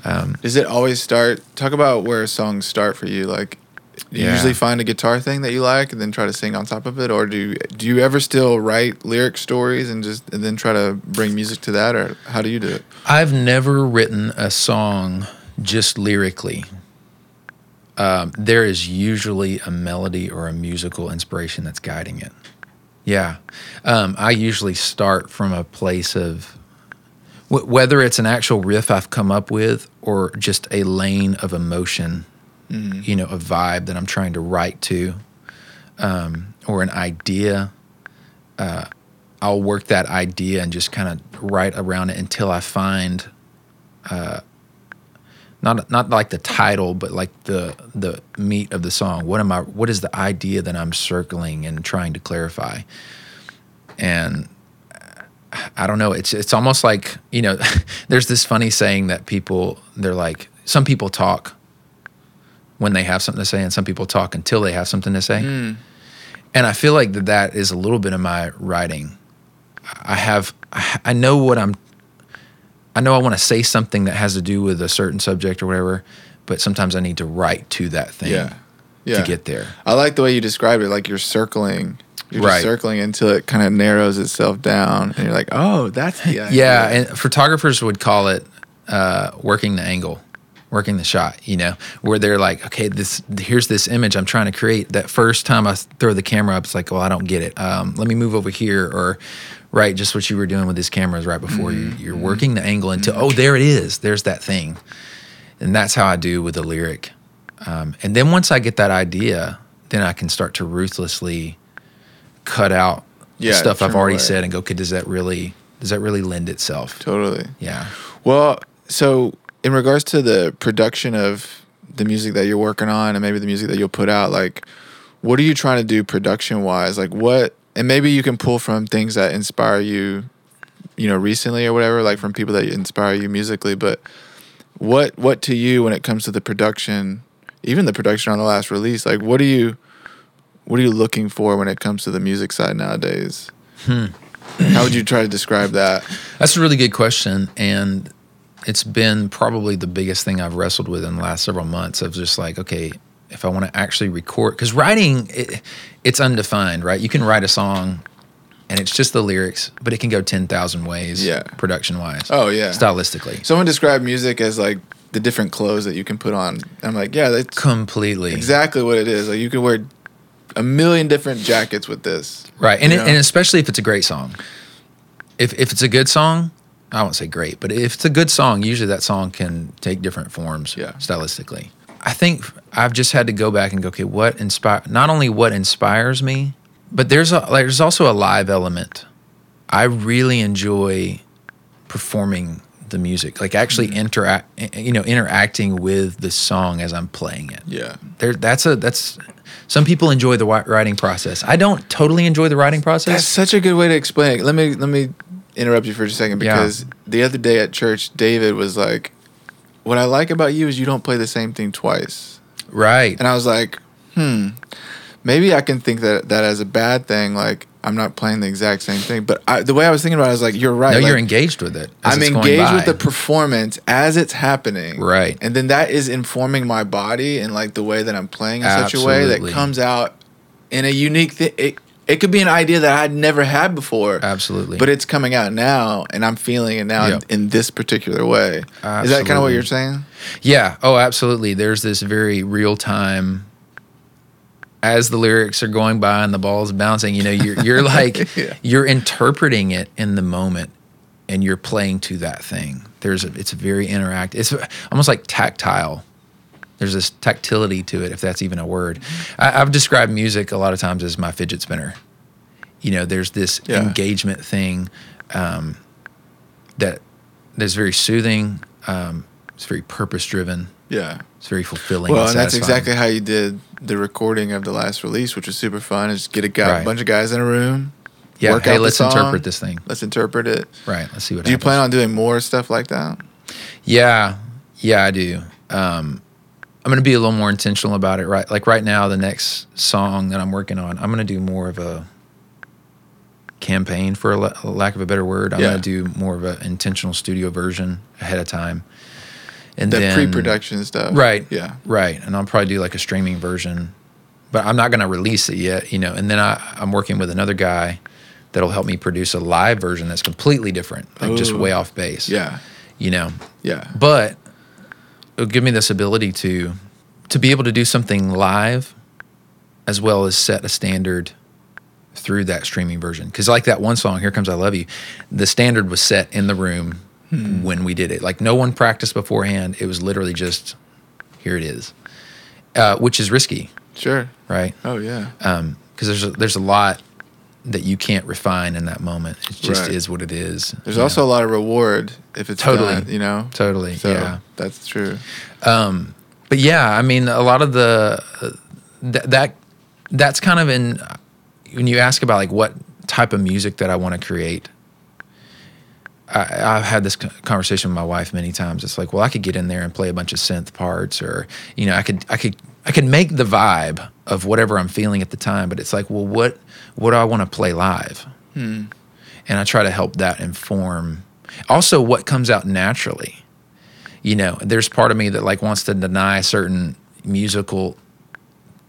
Um, Does it always start? Talk about where songs start for you. Like, do you Yeah. usually find a guitar thing that you like and then try to sing on top of it, or do you, do you ever still write lyric stories and just and then try to bring music to that, or how do you do it? I've never written a song just lyrically. Um, there is usually a melody or a musical inspiration that's guiding it. Yeah. Um, I usually start from a place of wh- whether it's an actual riff I've come up with or just a lane of emotion, Mm. you know, a vibe that I'm trying to write to, um, or an idea. Uh, I'll work that idea and just kind of write around it until I find, uh, not not like the title, but like the the meat of the song. What am I? What is the idea that I'm circling and trying to clarify? And I don't know. It's it's almost like you know, there's this funny saying that people they're like some people talk when they have something to say, and some people talk until they have something to say. Mm. And I feel like that that is a little bit of my writing. I have I I know what I'm I know I want to say something that has to do with a certain subject or whatever, but sometimes I need to write to that thing Yeah, yeah. to get there. I like the way you described it. Like you're circling. You're Right. just circling until it kind of narrows itself down, and you're like, oh, that's the idea. Yeah, and photographers would call it uh, working the angle, working the shot. You know, where they're like, okay, this here's this image I'm trying to create. That first time I throw the camera up, it's like, well, I don't get it. Um, let me move over here, or right, just what you were doing with these cameras right before you. You're working the angle until oh, there it is. There's that thing, and that's how I do with the lyric. Um, and then once I get that idea, then I can start to ruthlessly cut out the Yeah, stuff I've already away. said and go, okay, does that really does that really lend itself? totally. Yeah. Well, so in regards to the production of the music that you're working on and maybe the music that you'll put out, like what are you trying to do production wise? Like what and maybe you can pull from things that inspire you, you know, recently or whatever, like from people that inspire you musically, but what what to you when it comes to the production, even the production on the last release, like what are you what are you looking for when it comes to the music side nowadays? Hmm. How would you try to describe that? That's a really good question. And it's been probably the biggest thing I've wrestled with in the last several months of just like, okay, if I want to actually record, because writing, it, it's undefined, right? You can write a song and it's just the lyrics, but it can go 10,000 ways, Yeah. production wise, Oh yeah. stylistically. Someone described music as like the different clothes that you can put on. I'm like, yeah, that's Completely. exactly what it is. Like you can wear a million different jackets with this. Right, and it, and especially if it's a great song. If if it's a good song, I won't say great, but if it's a good song, usually that song can take different forms Yeah. stylistically. I think I've just had to go back and go, okay, what inspire? Not only what inspires me, but there's a like, there's also a live element. I really enjoy performing the music, like actually Mm-hmm. interact, you know, interacting with the song as I'm playing it Yeah. there that's a that's some people enjoy the writing process i don't totally enjoy the writing process. That's such a good way to explain it. Let me let me interrupt you for just a second Yeah. because the other day at church, David was like, "What I like about you is you don't play the same thing twice." right And I was like, "Hmm." maybe I can think that that as a bad thing. Like I'm not playing the exact same thing, but I, the way I was thinking about it, I was like, you're right. No, like, you're engaged with it. I'm engaged with the performance as it's happening. Right. And then that is informing my body and like the way that I'm playing in such a way that comes out in a unique thing. It, it could be an idea that I'd never had before. Absolutely. But it's coming out now and I'm feeling it now Yep. in, in this particular way. Is that kind of what you're saying? Yeah. Oh, absolutely. There's this very real time. As the lyrics are going by and the ball's bouncing, you know, you're you're like Yeah. you're interpreting it in the moment, and you're playing to that thing. There's a, it's very interactive. It's almost like tactile. There's this tactility to it, if that's even a word. I, I've described music a lot of times as my fidget spinner. You know, there's this Yeah. engagement thing um, that that's very soothing. Um, it's very purpose driven. Yeah. It's very fulfilling. Well, and and that's exactly how you did the recording of the last release, which was super fun. Is get a guy, Right. bunch of guys in a room. yeah. work Hey, out the let's song. interpret this thing. Let's interpret it. Right. Let's see what. Happens. Do you plan on doing more stuff like that? Yeah, yeah, I do. Um, I'm going to be a little more intentional about it. Right, like right now, the next song that I'm working on, I'm going to do more of a campaign, for a, a lack of a better word. I'm Yeah. going to do more of an intentional studio version ahead of time, and The then pre-production stuff. Right. Yeah. Right. And I'll probably do like a streaming version, but I'm not going to release it yet, you know. And then I, I'm working with another guy that'll help me produce a live version that's completely different, like just way off base. Yeah. You know, Yeah. but it'll give me this ability to to be able to do something live as well as set a standard through that streaming version because like that one song here comes i love you the standard was set in the room when we did it like no one practiced beforehand it was literally just here it is uh, which is risky Sure. right Oh yeah. because there's a, there's a lot that you can't refine in that moment it just Right. is what it is There's also know? a lot of reward if it's Totally. done, you know. totally So yeah that's true. but yeah, I mean, a lot of the uh, th- that that's kind of in when you ask about like what type of music that I want to create. I, I've had this conversation with my wife many times. It's like, well, I could get in there and play a bunch of synth parts, or you know, I could, I could, I could make the vibe of whatever I'm feeling at the time. But it's like, well, what, what do I want to play live? And I try to help that inform also what comes out naturally you know there's part of me that like wants to deny certain musical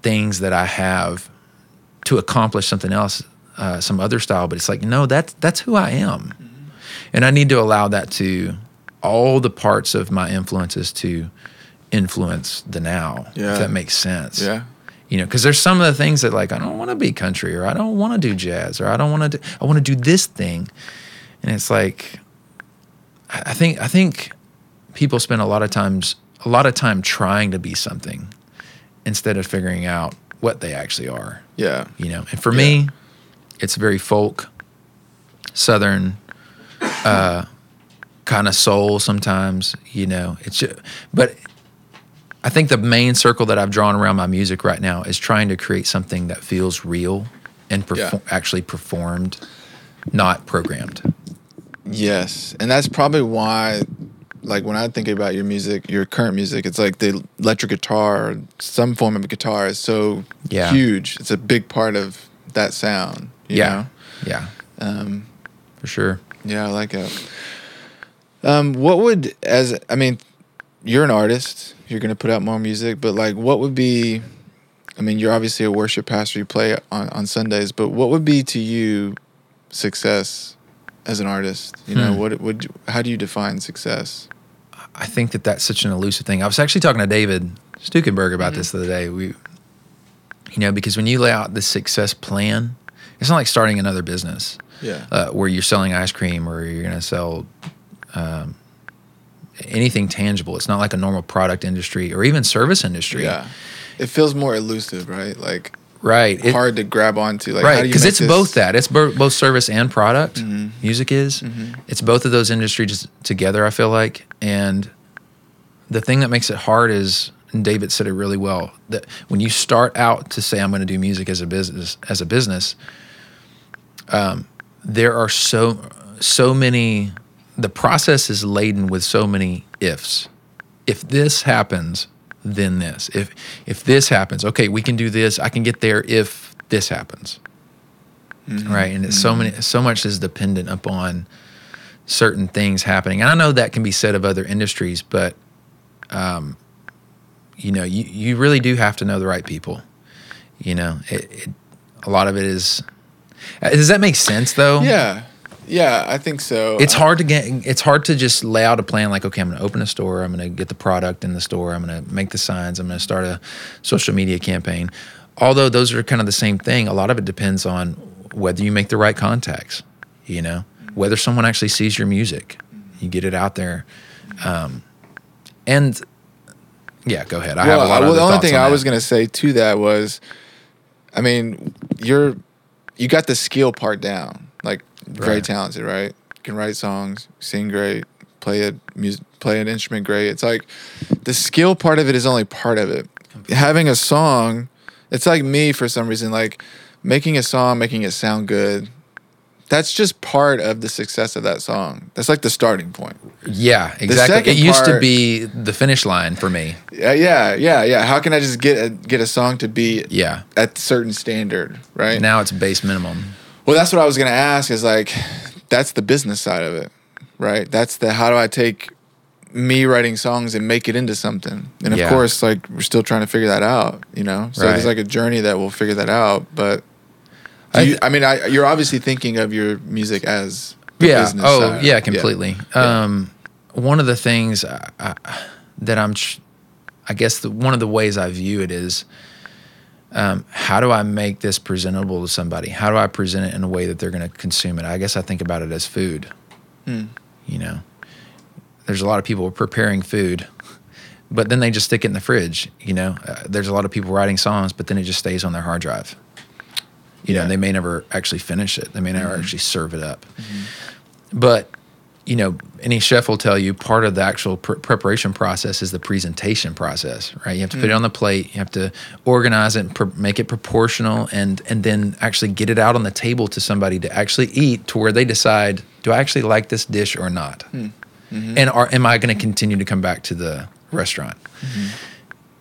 things that i have to accomplish something else uh, some other style but it's like no that's that's who i am and i need to allow that to all the parts of my influences to influence the now Yeah. if that makes sense Yeah. you know because there's some of the things that like i don't want to be country or i don't want to do jazz or i don't want to do i want to do this thing and it's like I I think I think people spend a lot of times a lot of time trying to be something instead of figuring out what they actually are. Yeah. You know, and for me, it's very folk, southern, uh, kind of soul sometimes. You know, it's just, but I think the main circle that I've drawn around my music right now is trying to create something that feels real and perfor- actually performed, not programmed. Yes, and that's probably why, like when I think about your music, your current music, it's like the electric guitar, some form of guitar, is so Yeah. huge. It's a big part of that sound. You yeah, yeah, Um, for sure. Yeah, I like it. Um, what would as I mean, you're an artist. You're gonna put out more music, but like, what would be? I mean, you're obviously a worship pastor. You play on on Sundays, but what would be to you success as an artist? You know, Hmm. what would how do you define success? I think that that's such an elusive thing. I was actually talking to David Stukenberg about this the other day. We, you know, because when you lay out the success plan, it's not like starting another business Yeah. uh, where you're selling ice cream or you're going to sell um, anything tangible. It's not like a normal product industry or even service industry. Yeah. It feels more elusive, right? Like Right. It- hard to grab onto. Like right because it's this- both that it's bo- both service and product Mm-hmm. music is it's both of those industries together i feel like and the thing that makes it hard is and david said it really well that when you start out to say i'm going to do music as a business as a business um, there are so so many the process is laden with so many ifs if this happens then this. If if this happens, okay, we can do this. I can get there if this happens. Right? And it's so many so much is dependent upon certain things happening. And I know that can be said of other industries, but um, you know, you, you really do have to know the right people. You know, it, it, a lot of it is. Does that make sense though? Yeah. Yeah, I think so. It's hard to get. It's hard to just lay out a plan like, okay, I'm going to open a store. I'm going to get the product in the store. I'm going to make the signs. I'm going to start a social media campaign. Although those are kind of the same thing, a lot of it depends on whether you make the right contacts. You know, whether someone actually sees your music, you get it out there, um, and yeah, go ahead. I have a lot of well, other the only thing on I was gonna say to that was, I mean, you're you got the skill part down. Like very Right. talented, right? You Can write songs, sing great, play a music, play an instrument great. It's like the skill part of it is only part of it. Having a song, it's like me for some reason. Like making a song, making it sound good. That's just part of the success of that song. That's like the starting point. Yeah, exactly. It used to be the finish line for me. Yeah, yeah, yeah, yeah. How can I just get a, get a song to be Yeah. at certain standard, right? Now it's base minimum. well, that's what I was gonna ask. Is like, that's the business side of it, right? That's the how do I take me writing songs and make it into something? And of Yeah. course, like we're still trying to figure that out, you know. So Right. there's like a journey that we'll figure that out. But I th- I mean, I, you're obviously thinking of your music as yeah. business Oh, side. yeah, completely. Um, one of the things I, I, that I'm, tr- I guess the, one of the ways I view it is, um, how do I make this presentable to somebody? How do I present it in a way that they're going to consume it? I guess I think about it as food. Hmm. You know, there's a lot of people preparing food, but then they just stick it in the fridge. You know, uh, there's a lot of people writing songs, but then it just stays on their hard drive. You Yeah. know, they may never actually finish it. They may never mm-hmm. actually serve it up. Mm-hmm. But you know, any chef will tell you part of the actual pr- preparation process is the presentation process, right? You have to put it mm. on the plate, you have to organize it, and pr- make it proportional, and and then actually get it out on the table to somebody to actually eat, to where they decide, do I actually like this dish or not, hmm. mm-hmm. and are am I going to continue to come back to the restaurant?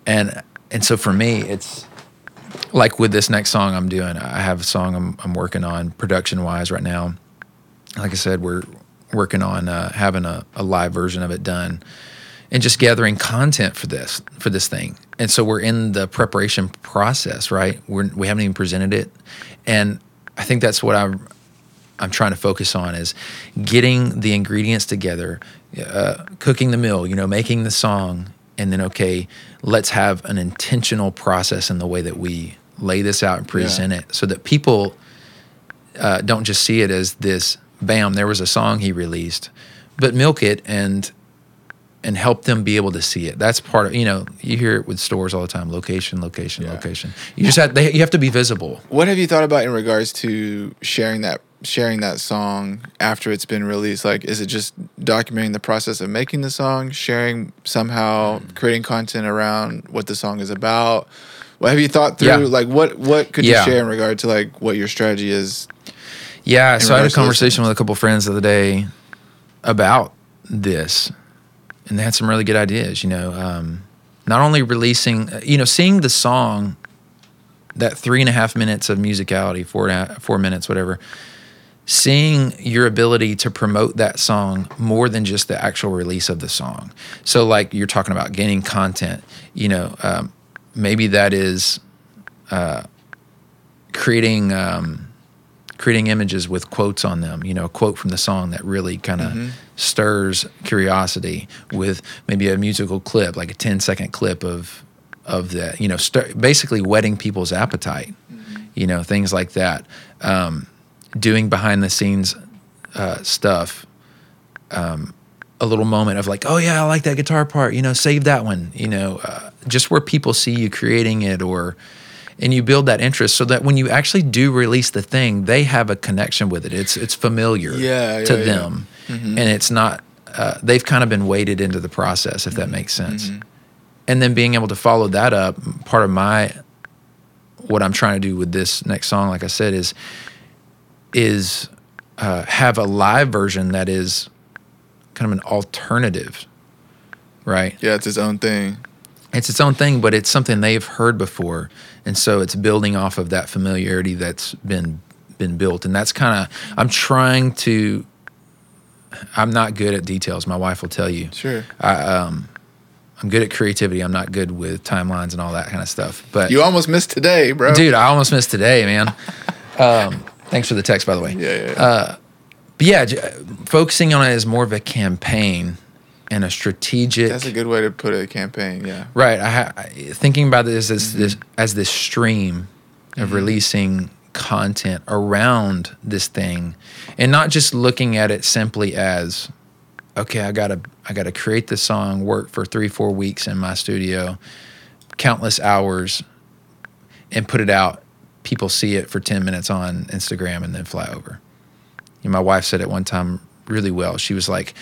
And and so for me, it's like with this next song I'm doing, I have a song I'm, I'm working on production wise right now. Like I said, we're working on uh, having a, a live version of it done and just gathering content for this for this thing. And so we're in the preparation process, right? We're, we haven't even presented it, and I think that's what I'm I'm trying to focus on is getting the ingredients together, uh, cooking the meal, you know, making the song, and then okay, let's have an intentional process in the way that we lay this out and present it, so that people uh, don't just see it as this. Bam! There was a song he released, but milk it and and help them be able to see it. That's part of you know you hear it with stores all the time. Location, location, Yeah. location. You just have they, you have to be visible. What have you thought about in regards to sharing that sharing that song after it's been released? Like, is it just documenting the process of making the song, sharing somehow, Mm. creating content around what the song is about? What have you thought through? Yeah. Like, what what could Yeah. you share in regard to like what your strategy is? Yeah, so I had a regards to those conversation with a couple friends the other day about this, and they had some really good ideas. You know, um, not only releasing, uh, you know, seeing the song, that three and a half minutes of musicality, four and a half, four minutes, whatever. Seeing your ability to promote that song more than just the actual release of the song. So, like you're talking about gaining content, you know, um, maybe that is uh, creating. Um, creating images with quotes on them, you know, a quote from the song that really kind of stirs curiosity with maybe a musical clip, like a 10 second clip of of that, you know, stir, basically whetting people's appetite, you know, things like that. Um, doing behind the scenes uh, stuff, um, a little moment of like, oh yeah, I like that guitar part, you know, save that one, you know, uh, just where people see you creating it or and you build that interest so that when you actually do release the thing, they have a connection with it. It's it's familiar Yeah, to yeah, yeah. them, and it's not. Uh, they've kind of been weighted into the process, if that makes sense. And then being able to follow that up, part of my what I'm trying to do with this next song, like I said, is is uh, have a live version that is kind of an alternative, right? Yeah, it's its own thing. It's its own thing, but it's something they've heard before, and so it's building off of that familiarity that's been been built, and that's kind of I'm trying to. I'm not good at details. My wife will tell you. Sure. I, um, I'm good at creativity. I'm not good with timelines and all that kind of stuff. But You almost missed today, bro. dude, I almost missed today, man. um, thanks for the text, by the way. Yeah, yeah. Uh, but yeah, j- focusing on it as more of a campaign and a strategic. That's a good way to put a campaign. Yeah. Right. I, ha- I thinking about this as mm-hmm. this as this stream of mm-hmm. releasing content around this thing, and not just looking at it simply as, okay, I gotta I gotta create this song, work for three four weeks in my studio, countless hours, and put it out. People see it for ten minutes on Instagram and then fly over. You know, my wife said it one time really well. She was like,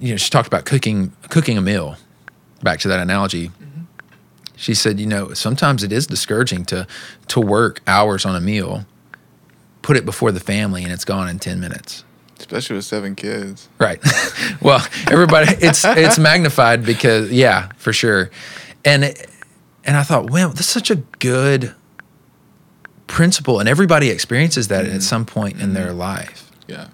you know, she talked about cooking cooking a meal. Back to that analogy. She said, you know, sometimes it is discouraging to to work hours on a meal, put it before the family, and it's gone in ten minutes. Especially with seven kids. Right. well, everybody, it's it's magnified because yeah, for sure. And it, and I thought, wow, that's such a good principle, and everybody experiences that at mm-hmm. some point in their life Yeah.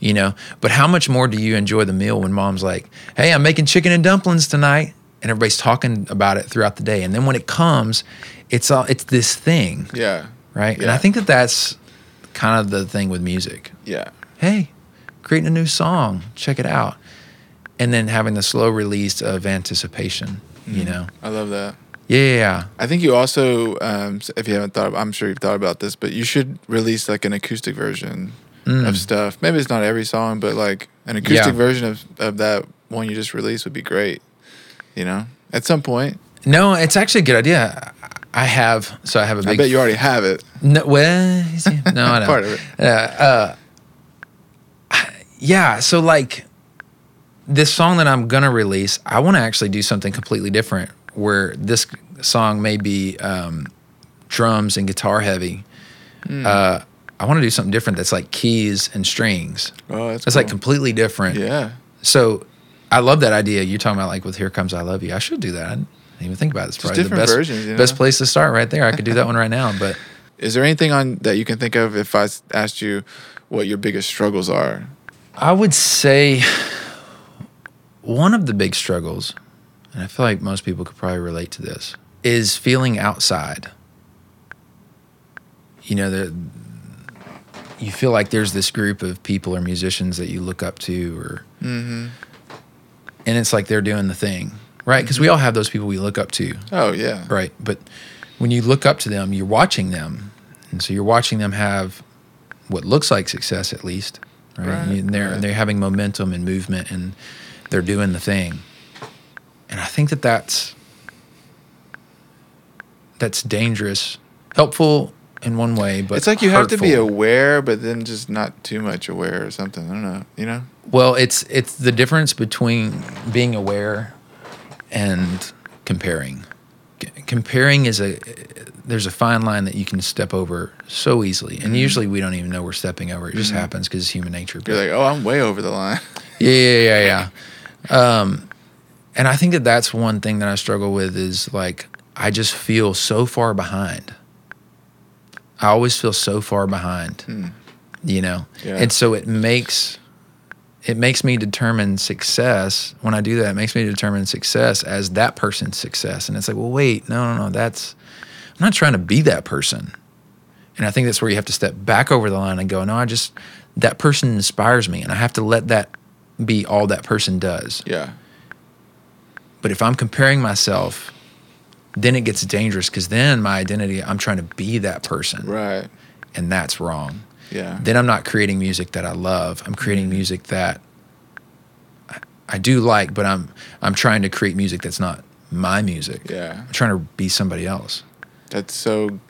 You know? But how much more do you enjoy the meal when mom's like hey i'm making chicken and dumplings tonight and everybody's talking about it throughout the day. And then when it comes it's all it's this thing. Yeah. right? And i think that that's kind of the thing with music. Yeah. hey creating a new song check it out. And then having the slow release of anticipation you know? I love that. yeah yeah, yeah. I think you also, um, if you haven't thought, I'm sure you've thought about this, but you should release like an acoustic version Mm. of stuff. Maybe it's not every song, but like an acoustic Yeah. version of, of that one you just released would be great. You know, at some point. no it's actually a good idea i have so i have a I big bet you already have it. No, well, see, no, I don't. Part of it. Uh, uh, yeah, so like this song that I'm gonna release, I want to actually do something completely different. Where this song may be um, drums and guitar heavy. Hmm. Uh, I want to do something different that's like keys and strings. Oh, that's It's like completely different. yeah. So I love that idea. You're talking about like with "Here Comes I Love You." I should do that. I didn't even think about it. It's Just probably the best, versions, you know? best place to start right there. I could do that one right now, but. Is there anything on that you can think of if I asked you what your biggest struggles are? I would say one of the big struggles, and I feel like most people could probably relate to this, is feeling outside. You know, the, you feel like there's this group of people or musicians that you look up to, or Mm-hmm. and it's like they're doing the thing, right? Because we all have those people we look up to, Oh yeah. right? But when you look up to them, you're watching them, and so you're watching them have what looks like success, at least, right? Right, And they're right. they're having momentum and movement, and they're doing the thing. And I think that that's that's dangerous, helpful in one way, but it's like you have to be aware, but then just not too much aware or something. I don't know. You know? Well, it's it's the difference between being aware and comparing. C- comparing is a there's a fine line that you can step over so easily, and usually we don't even know we're stepping over. It just happens because it's human nature. You're like, oh, I'm way over the line. Yeah, yeah, yeah, yeah. Um, and I think that that's one thing that I struggle with is like I just feel so far behind. I always feel so far behind, hmm. you know, Yeah. and so it makes it makes me determine success. When I do that, it makes me determine success as that person's success, and it's like, well, wait, no, no, no, that's I'm not trying to be that person. And I think that's where you have to step back over the line and go, no, I just that person inspires me, and I have to let that be all that person does. Yeah. But if I'm comparing myself, then it gets dangerous because then my identity, I'm trying to be that person, Right. and that's wrong. Yeah. Then I'm not creating music that I love. I'm creating mm-hmm. music that I- I do like, but I'm I'm trying to create music that's not my music. Yeah. I'm trying to be somebody else. That's so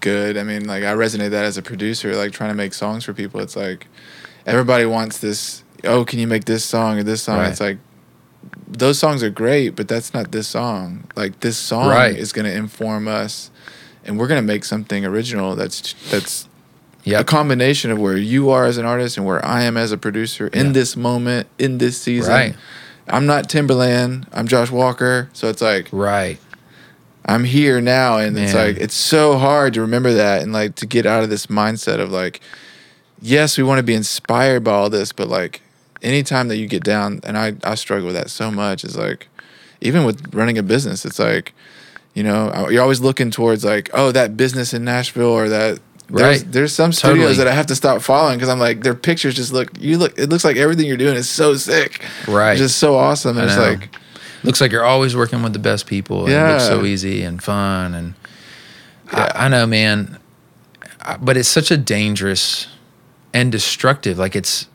good. I mean, like I resonate that as a producer, like trying to make songs for people. It's like everybody wants this. Oh, can you make this song or this song? Right. It's like those songs are great, but that's not this song. Like this song Right. is going to inform us, and we're going to make something original. That's that's a combination of where you are as an artist and where I am as a producer in Yeah. this moment, in this season. Right. I'm not Timberland. I'm Josh Walker. So it's like Right. I'm here now, and it's like it's so hard to remember that and like to get out of this mindset of like, yes, we want to be inspired by all this, but like anytime that you get down, and I I struggle with that so much is like, even with running a business, it's like, you know, you're always looking towards like, oh, that business in Nashville or that. There's, Right. there's some studios Totally. that I have to stop following because I'm like their pictures just look you look it looks like everything you're doing is so sick Right. it's just so awesome and it's like Looks like you're always working with the best people. And It looks so easy and fun. And I, I know, man. But it's such a dangerous and destructive. Like it's,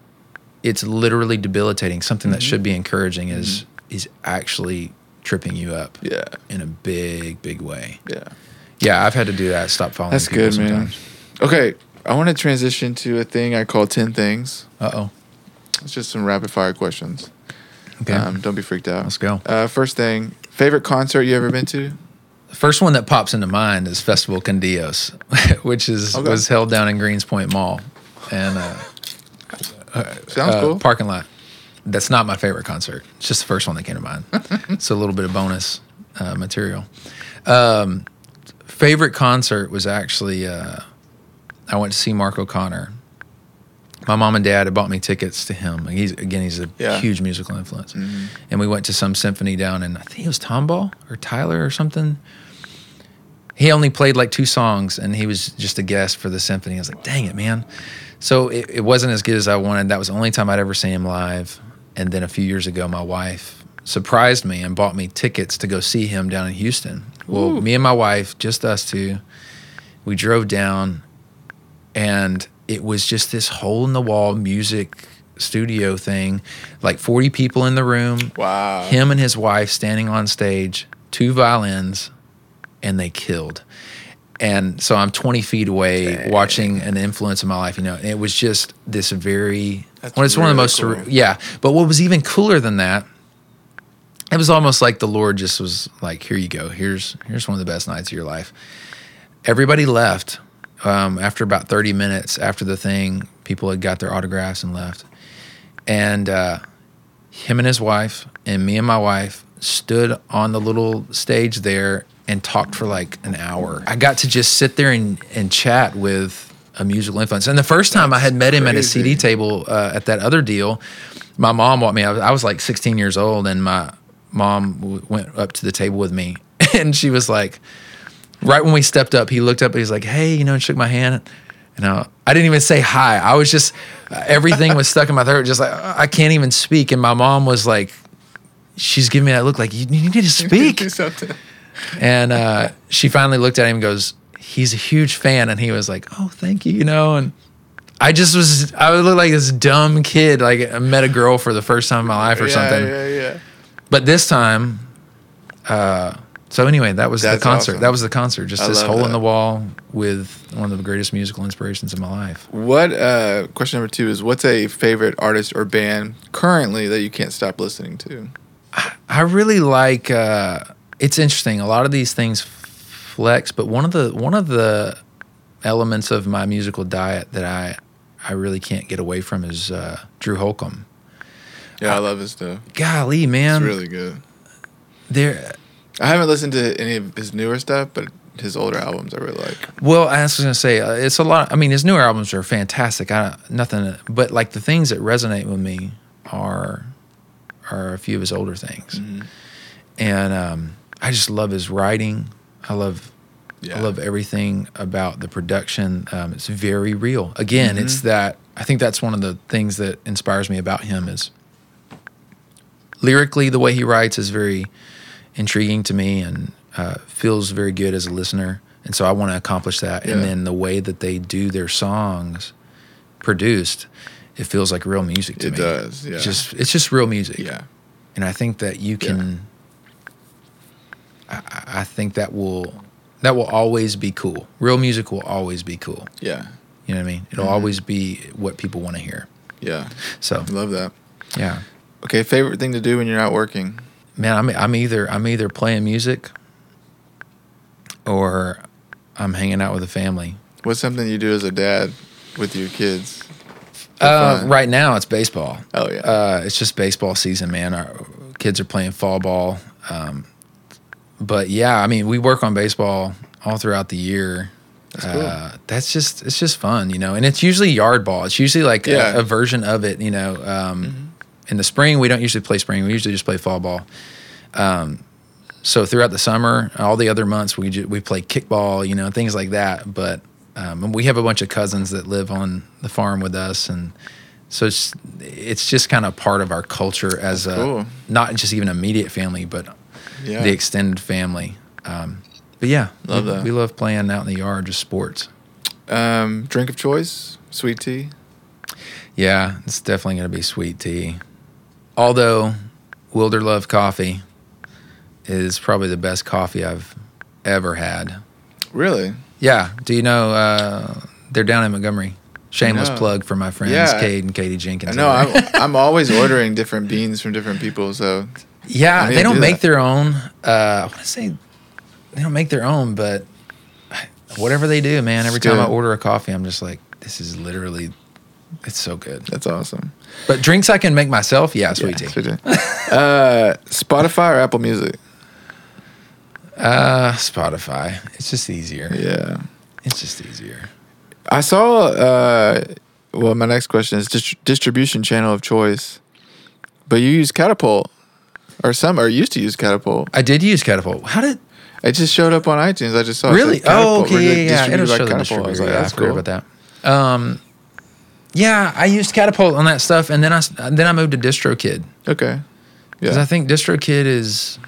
it's literally debilitating. Something Mm-hmm. that should be encouraging is is actually tripping you up yeah in a big, big way. yeah Yeah, I've had to do that. Stop following. That's good, man. Okay, I want to transition to a thing I call 10 things. Uh oh. It's just some rapid fire questions. Okay. Um, don't be freaked out. Let's go. Uh, first thing, favorite concert you ever been to? The first one that pops into mind is Festival Candios, which is Okay. was held down in Greenspoint Mall, and uh, Sounds uh, cool. parking lot. That's not my favorite concert. It's just the first one that came to mind. it's a little bit of bonus uh, material. Um, favorite concert was actually uh, I went to see Mark O'Connor. My mom and dad had bought me tickets to him. He's again, he's a Yeah. huge musical influence, Mhm. and we went to some symphony down in I think it was Tomball or Tyler or something. He only played like two songs, and he was just a guest for the symphony. I was like, dang it, man. So it, it wasn't as good as I wanted. That was the only time I'd ever seen him live. And then a few years ago, my wife surprised me and bought me tickets to go see him down in Houston. Well, Ooh. me and my wife, just us two, we drove down, and it was just this hole in the wall music studio thing, like 40 people in the room, Wow. him and his wife standing on stage, two violins, and they killed. And so I'm 20 feet away Dang. watching an influence in my life, you know. It was just this very, That's well, it's one of the most, cool. surre- yeah. But what was even cooler than that, it was almost like the Lord just was like, here you go. Here's, here's one of the best nights of your life. Everybody left um, after about 30 minutes after the thing. People had got their autographs and left. And uh, him and his wife and me and my wife stood on the little stage there and talked for like an hour. I got to just sit there and, and chat with a musical influence. And the first time I had met him at a. CD table uh, at that other deal, my mom walked me. I was, I was like 16 years old, and my mom w- went up to the table with me, and she was like, right when we stepped up, he looked up and he's like, "Hey," you know, and shook my hand. And I, I didn't even say hi. I was just uh, everything was stuck in my throat, just like "Uh, I can't even speak. And my mom was like, she's giving me that look, like you need to speak. And uh, she finally looked at him and goes, "He's a huge fan." And he was like, "Oh, thank you," you know. And I just was, I would look like this dumb kid, like I met a girl for the first time in my life or yeah, something. Yeah, yeah. But this time, uh, so anyway, that was That's the concert. awesome. That was the concert. Just I this hole in the wall with one of the greatest musical inspirations of my life. What uh question number two is what's a favorite artist or band currently that you can't stop listening to? I really like. Uh, it's interesting. A lot of these things flex, but one of the one of the elements of my musical diet that I I really can't get away from is uh, Drew Holcomb. Yeah, I love his stuff. Golly, It's man, really good. there. I haven't listened to any of his newer stuff, but his older albums I really like. Well, I was gonna say uh, it's a lot. I mean, his newer albums are fantastic. I nothing, but like the things that resonate with me are are a few of his older things, and um, I just love his writing. I love Yeah. I love everything about the production. Um, it's very real. Again, it's that I think that's one of the things that inspires me about him is lyrically the way he writes is very intriguing to me and uh, feels very good as a listener. And so I want to accomplish that. And then the way that they do their songs produced, it feels like real music to It me. It does, yeah. It's just it's just real music. Yeah. And I think that you can. I, I- I think that will that will always be cool. Real music will always be cool. Yeah. You know what I mean? It'll Mhm. always be what people want to hear. Yeah. So love that. yeah, Okay, favorite thing to do when you're not working? man, I'm I'm either I'm either playing music or I'm hanging out with the family. What's something you do as a dad with your kids? Uh, right now, it's baseball. Oh yeah. Uh, it's just baseball season, man. Our kids are playing fall ball. Um, but yeah, I mean, we work on baseball all throughout the year. That's cool. Uh, that's just it's just fun, you know. And it's usually yard ball. It's usually like Yeah. Mm-hmm. a, a version of it, you know. Um, In the spring, we don't usually play spring. We usually just play fall ball. Um, so throughout the summer, all the other months, we ju- we play kickball, you know, things like that. But um, and we have a bunch of cousins that live on the farm with us, and so it's it's just kind of part of our culture as a cool. not just even immediate family, but Yeah. the extended family. Um, but yeah, Love we, we love playing out in the yard, just sports. um, drink of choice, sweet tea. Yeah, it's definitely going to be sweet tea. Although Wilder Love Coffee is probably the best coffee I've ever had. Really? Yeah. Do you know uh, they're down in Montgomery? Shameless No. plug for my friends, Yeah. Cade and Katie Jenkins. I know. over there. I'm, I'm always ordering different beans from different people. So yeah, they don't do make that. their own. Uh, I want to say they don't make their own, but whatever they do, man, every It's time I order a coffee, I'm just like, this is literally, it's so good. that's awesome. But drinks I can make myself, yeah, sweet Yeah, tea. sweet tea. uh, Spotify or Apple Music? Uh, Spotify. It's just easier. Yeah. It's just easier. I saw. Uh, well, my next question is dist- distribution channel of choice, but you use Catapult, or some, or used to use Catapult. I did use Catapult. How did It just showed up on iTunes. I just saw. it really? Catapult, Oh, okay, yeah, yeah. It'll show the Catapult. I was like, yeah, that's cool. about that. Um, yeah, I used Catapult on that stuff, and then I then I moved to DistroKid Okay. because Yeah. I think DistroKid is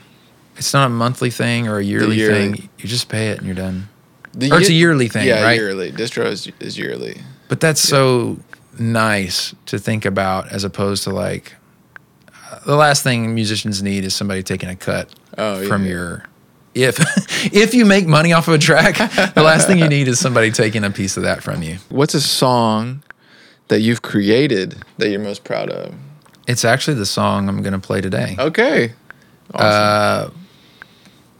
it's not a monthly thing or a yearly, yearly. thing. You just pay it and you're done. The Or it's a yearly thing, yeah, right? yearly. Distro is, is yearly. But that's so nice to think about as opposed to like uh, the last thing musicians need is somebody taking a cut Oh, yeah, from yeah. your if if you make money off of a track, the last thing you need is somebody taking a piece of that from you. What's a song that you've created that you're most proud of? It's actually the song I'm going to play today. Okay. Awesome. Uh,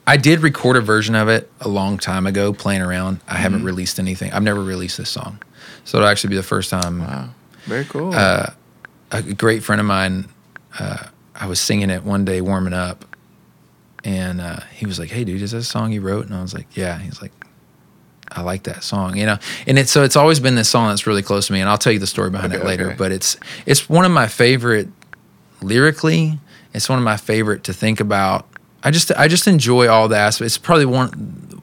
I did record a version of it a long time ago, playing around. I haven't Mm-hmm. released anything. I've never released this song, so it'll actually be the first time. wow. Very cool. uh, a great friend of mine, uh, I was singing it one day warming up, and uh, he was like, "Hey, dude, is that a song you wrote?" And I was like, "Yeah." He's like, "I like that song," you know. And it's so it's always been this song that's really close to me, and I'll tell you the story behind Okay, it later. okay. But it's it's one of my favorite lyrically. It's one of my favorite to think about. I just I just enjoy all the aspects. It's probably one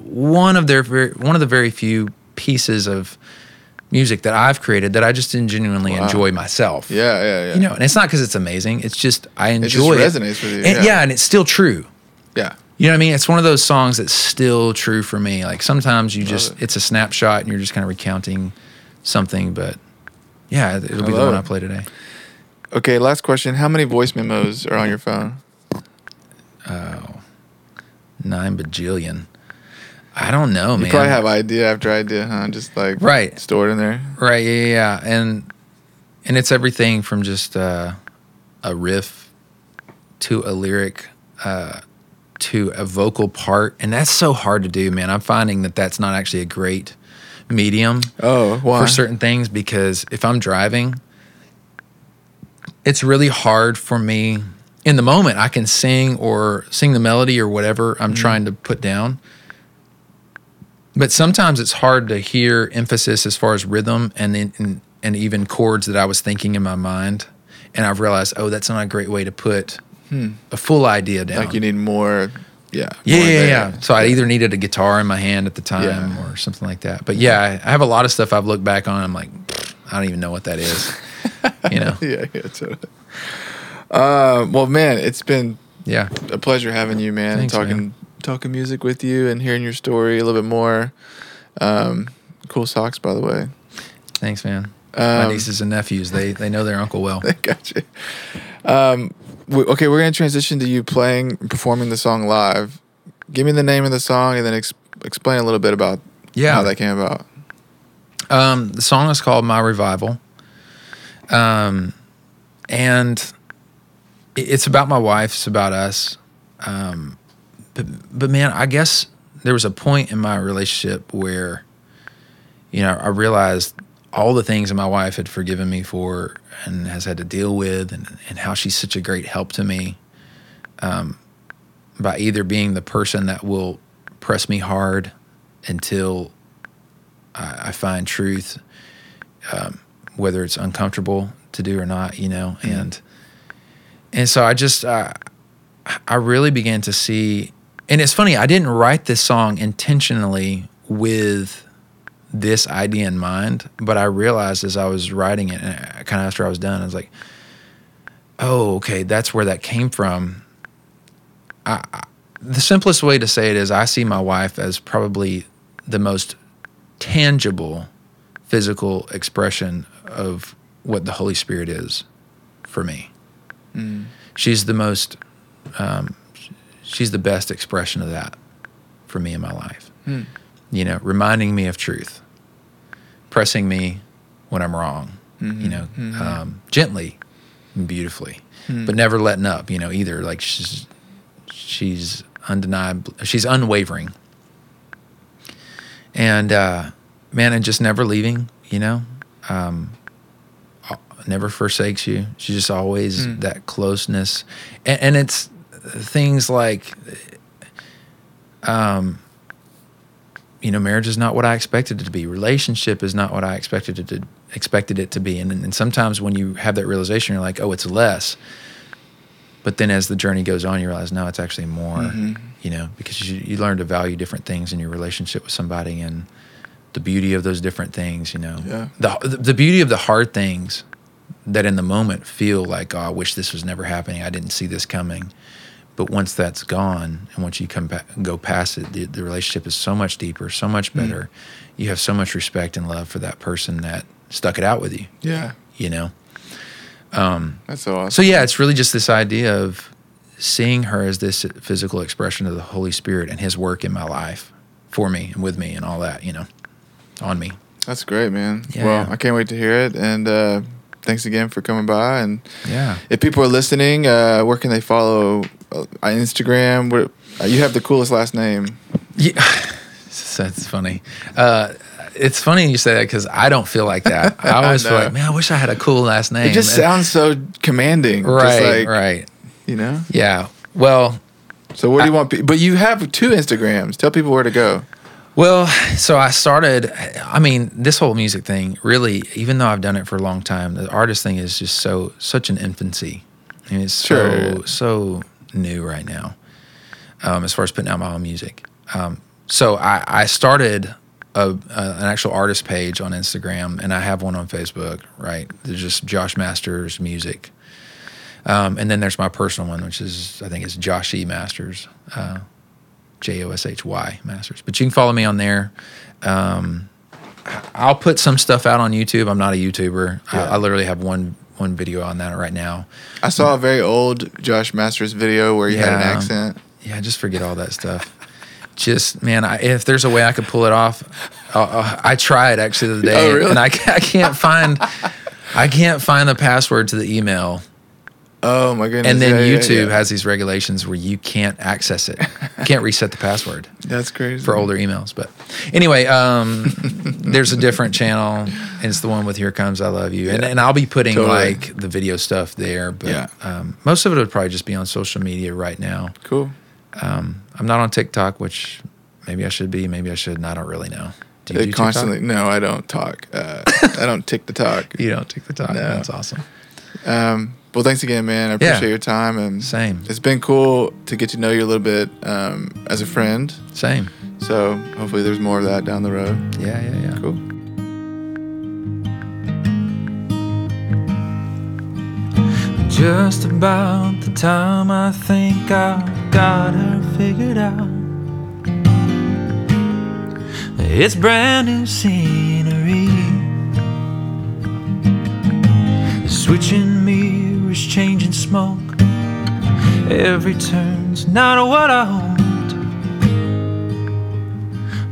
one of their very one of the very few pieces of music that I've created that I just genuinely Wow. enjoy myself. yeah, yeah, yeah. You know, and it's not because it's amazing. It's just I enjoy it. It just resonates with you, And, yeah. yeah, and it's still true. yeah. You know what I mean? It's one of those songs that's still true for me. Like sometimes you just it. it's a snapshot and you're just kind of recounting something, but yeah, it'll be the one it. I play today. Okay, last question. How many voice memos are on your phone? Nine bajillion. I don't know, man. You man. probably have idea after idea, huh? Just like Right. stored in there. Right, yeah, yeah, yeah. And and it's everything from just uh, a riff to a lyric uh, to a vocal part, and that's so hard to do, man. I'm finding that that's not actually a great medium Oh, why? for certain things because if I'm driving, it's really hard for me in the moment. I can sing or sing the melody or whatever I'm mm-hmm. trying to put down. But sometimes it's hard to hear emphasis as far as rhythm and, and and even chords that I was thinking in my mind. And I've realized, oh, that's not a great way to put hmm. a full idea down. Like you need more. Yeah. Yeah, more yeah, yeah. So I either needed a guitar in my hand at the time Yeah. or something like that. But yeah, I I have a lot of stuff I've looked back on. I'm like, I don't even know what that is. you know? Yeah, yeah, totally. Uh, well, man, it's been Yeah. a pleasure having you, man. Thanks, talking man. talking music with you and hearing your story a little bit more. Um, cool socks, by the way. Thanks, man. My Um, nieces and nephews, they they know their uncle well. they Got you. Um, we, okay, we're gonna transition to you playing, performing the song live. Give me the name of the song and then ex- explain a little bit about Yeah. how that came about. Um, the song is called My Revival. Um, and it's about my wife, it's about us. Um, but, but man, I guess there was a point in my relationship where, you know, I realized all the things that my wife had forgiven me for and has had to deal with and, and how she's such a great help to me. um, by either being the person that will press me hard until I, I find truth, um, whether it's uncomfortable to do or not, you know, and and so I just uh, I really began to see, and it's funny, I didn't write this song intentionally with this idea in mind, but I realized as I was writing it, and kind of after I was done, I was like, oh, okay, that's where that came from. I, I, the simplest way to say it is I see my wife as probably the most tangible physical expression of what the Holy Spirit is for me. Mm. She's the most, um, she's the best expression of that for me in my life. Mm. You know, reminding me of truth, pressing me when I'm wrong, Mhm. you know, Mhm. um, gently and beautifully, Mm. but never letting up, you know, either. Like she's, she's undeniable, she's unwavering. And, uh, man, and just never leaving, you know, um, never forsakes you. She's just always Mm. that closeness. And, and it's things like, um, you know, marriage is not what I expected it to be. Relationship is not what I expected it to expected it to be. And, and sometimes when you have that realization, you're like, oh, it's less. But then as the journey goes on, you realize, no, it's actually more. Mhm. You know, because you, you learn to value different things in your relationship with somebody and the beauty of those different things. You know, Yeah. the the beauty of the hard things that in the moment feel like, oh, I wish this was never happening. I didn't see this coming. But once that's gone, and once you come back, go past it, the, the relationship is so much deeper, so much mm. better. You have so much respect and love for that person that stuck it out with you. Yeah. You know. Um, um, that's so awesome. So yeah, it's really just this idea of seeing her as this physical expression of the Holy Spirit and His work in my life, for me and with me and all that. You know, on me. That's great, man. Yeah. Well, I can't wait to hear it. And uh, thanks again for coming by. And Yeah. if people are listening, uh, where can they follow? Uh, on Instagram. Uh, you have the coolest last name. Yeah, that's funny. Uh, it's funny you say that because I don't feel like that. I always feel like, man, I wish I had a cool last name. It just And- sounds so commanding. right, Just like, right. You know. Yeah. Well, So where do you want? Pe- but you have two Instagrams. Tell people where to go. Well, so I started. I mean, this whole music thing really, even though I've done it for a long time, the artist thing is just so such an infancy. Mean, it's so so new right now, um, as far as putting out my own music. Um, so I, I started a, a, an actual artist page on Instagram, and I have one on Facebook. Right, there's just Josh Masters Music, um, and then there's my personal one, which is I think it's Josh E Masters. Uh, J O S H Y Masters. But you can follow me on there. Um, I'll put some stuff out on YouTube. I'm not a YouTuber. I, Yeah. I literally have one one video on that right now. I saw a very old Josh Masters video where you had an Yeah. accent. Yeah, just forget all that stuff. Just man, I, if there's a way I could pull it off, uh, uh, I tried actually the other day, Oh, really? and I, I can't find I can't find the password to the email. Oh my goodness! And then Yeah, yeah, YouTube yeah. has these regulations where you can't access it, you can't reset the password. That's crazy. for older emails. But anyway, um, there's a different channel, and it's the one with "Here Comes I Love You," and, Yeah. and I'll be putting Totally. like the video stuff there. But Yeah. um, most of it would probably just be on social media right now. Cool. Um, I'm not on TikTok, which maybe I should be, maybe I shouldn't. I don't really know. Do you They do TikTok? constantly. No, I don't talk. Uh, I don't tick the talk. You don't TikTok. No. That's awesome. Um, well, thanks again, man. I Yeah. appreciate your time and Same. It's been cool to get to know you a little bit um, as a friend. Same. So hopefully, there's more of that down the road. Yeah, yeah, yeah. Cool. Just about the time I think I got her figured out. It's brand new scenery. Switching changing smoke. Every turn's not what I hoped,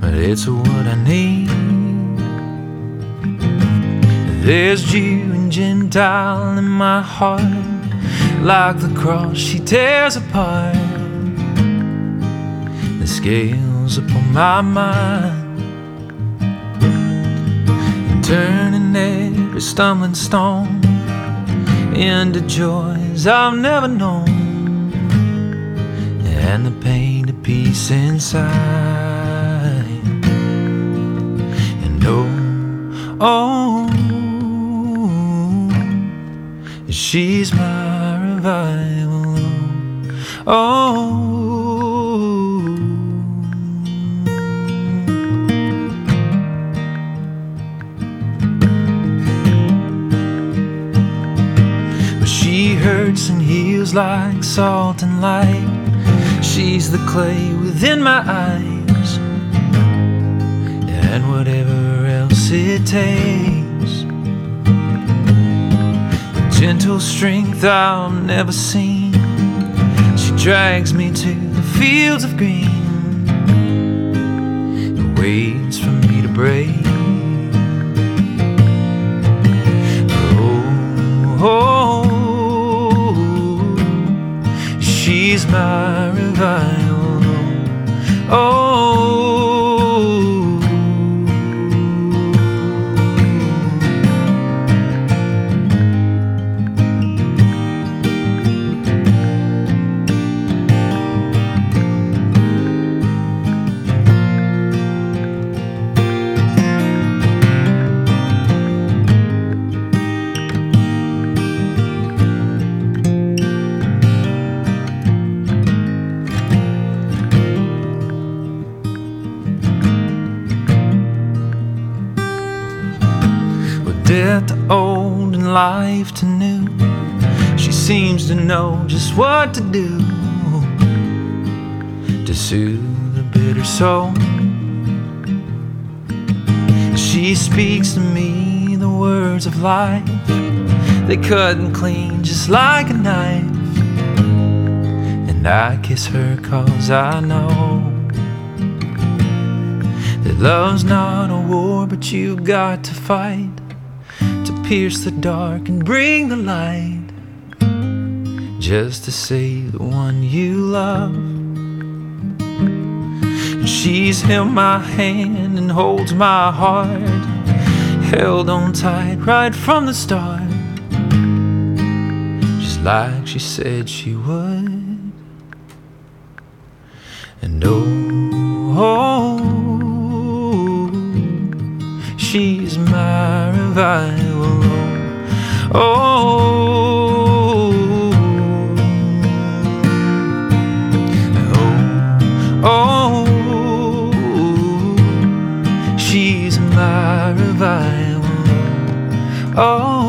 but it's what I need. There's Jew and Gentile in my heart, like the cross she tears apart. The scales upon my mind, and turning every stumbling stone into joys I've never known. and the pain to peace inside. And oh, oh, she's my revival. Oh. Like salt and light. She's the clay within my eyes, and whatever else it takes. With gentle strength I'll never seen, she drags me to the fields of green and waits for me to break. Oh, oh, she's my revival. Oh, life to new. She seems to know just what to do to soothe the bitter soul. She speaks to me the words of life. They cut and clean just like a knife. And I kiss her cause I know that love's not a war, but you've got to fight pierce the dark and bring the light. Just to save the one you love. And she's held my hand and holds my heart, held on tight right from the start, just like she said she would. And oh, oh she's my revival. Oh, oh, oh, she's my revival. Oh.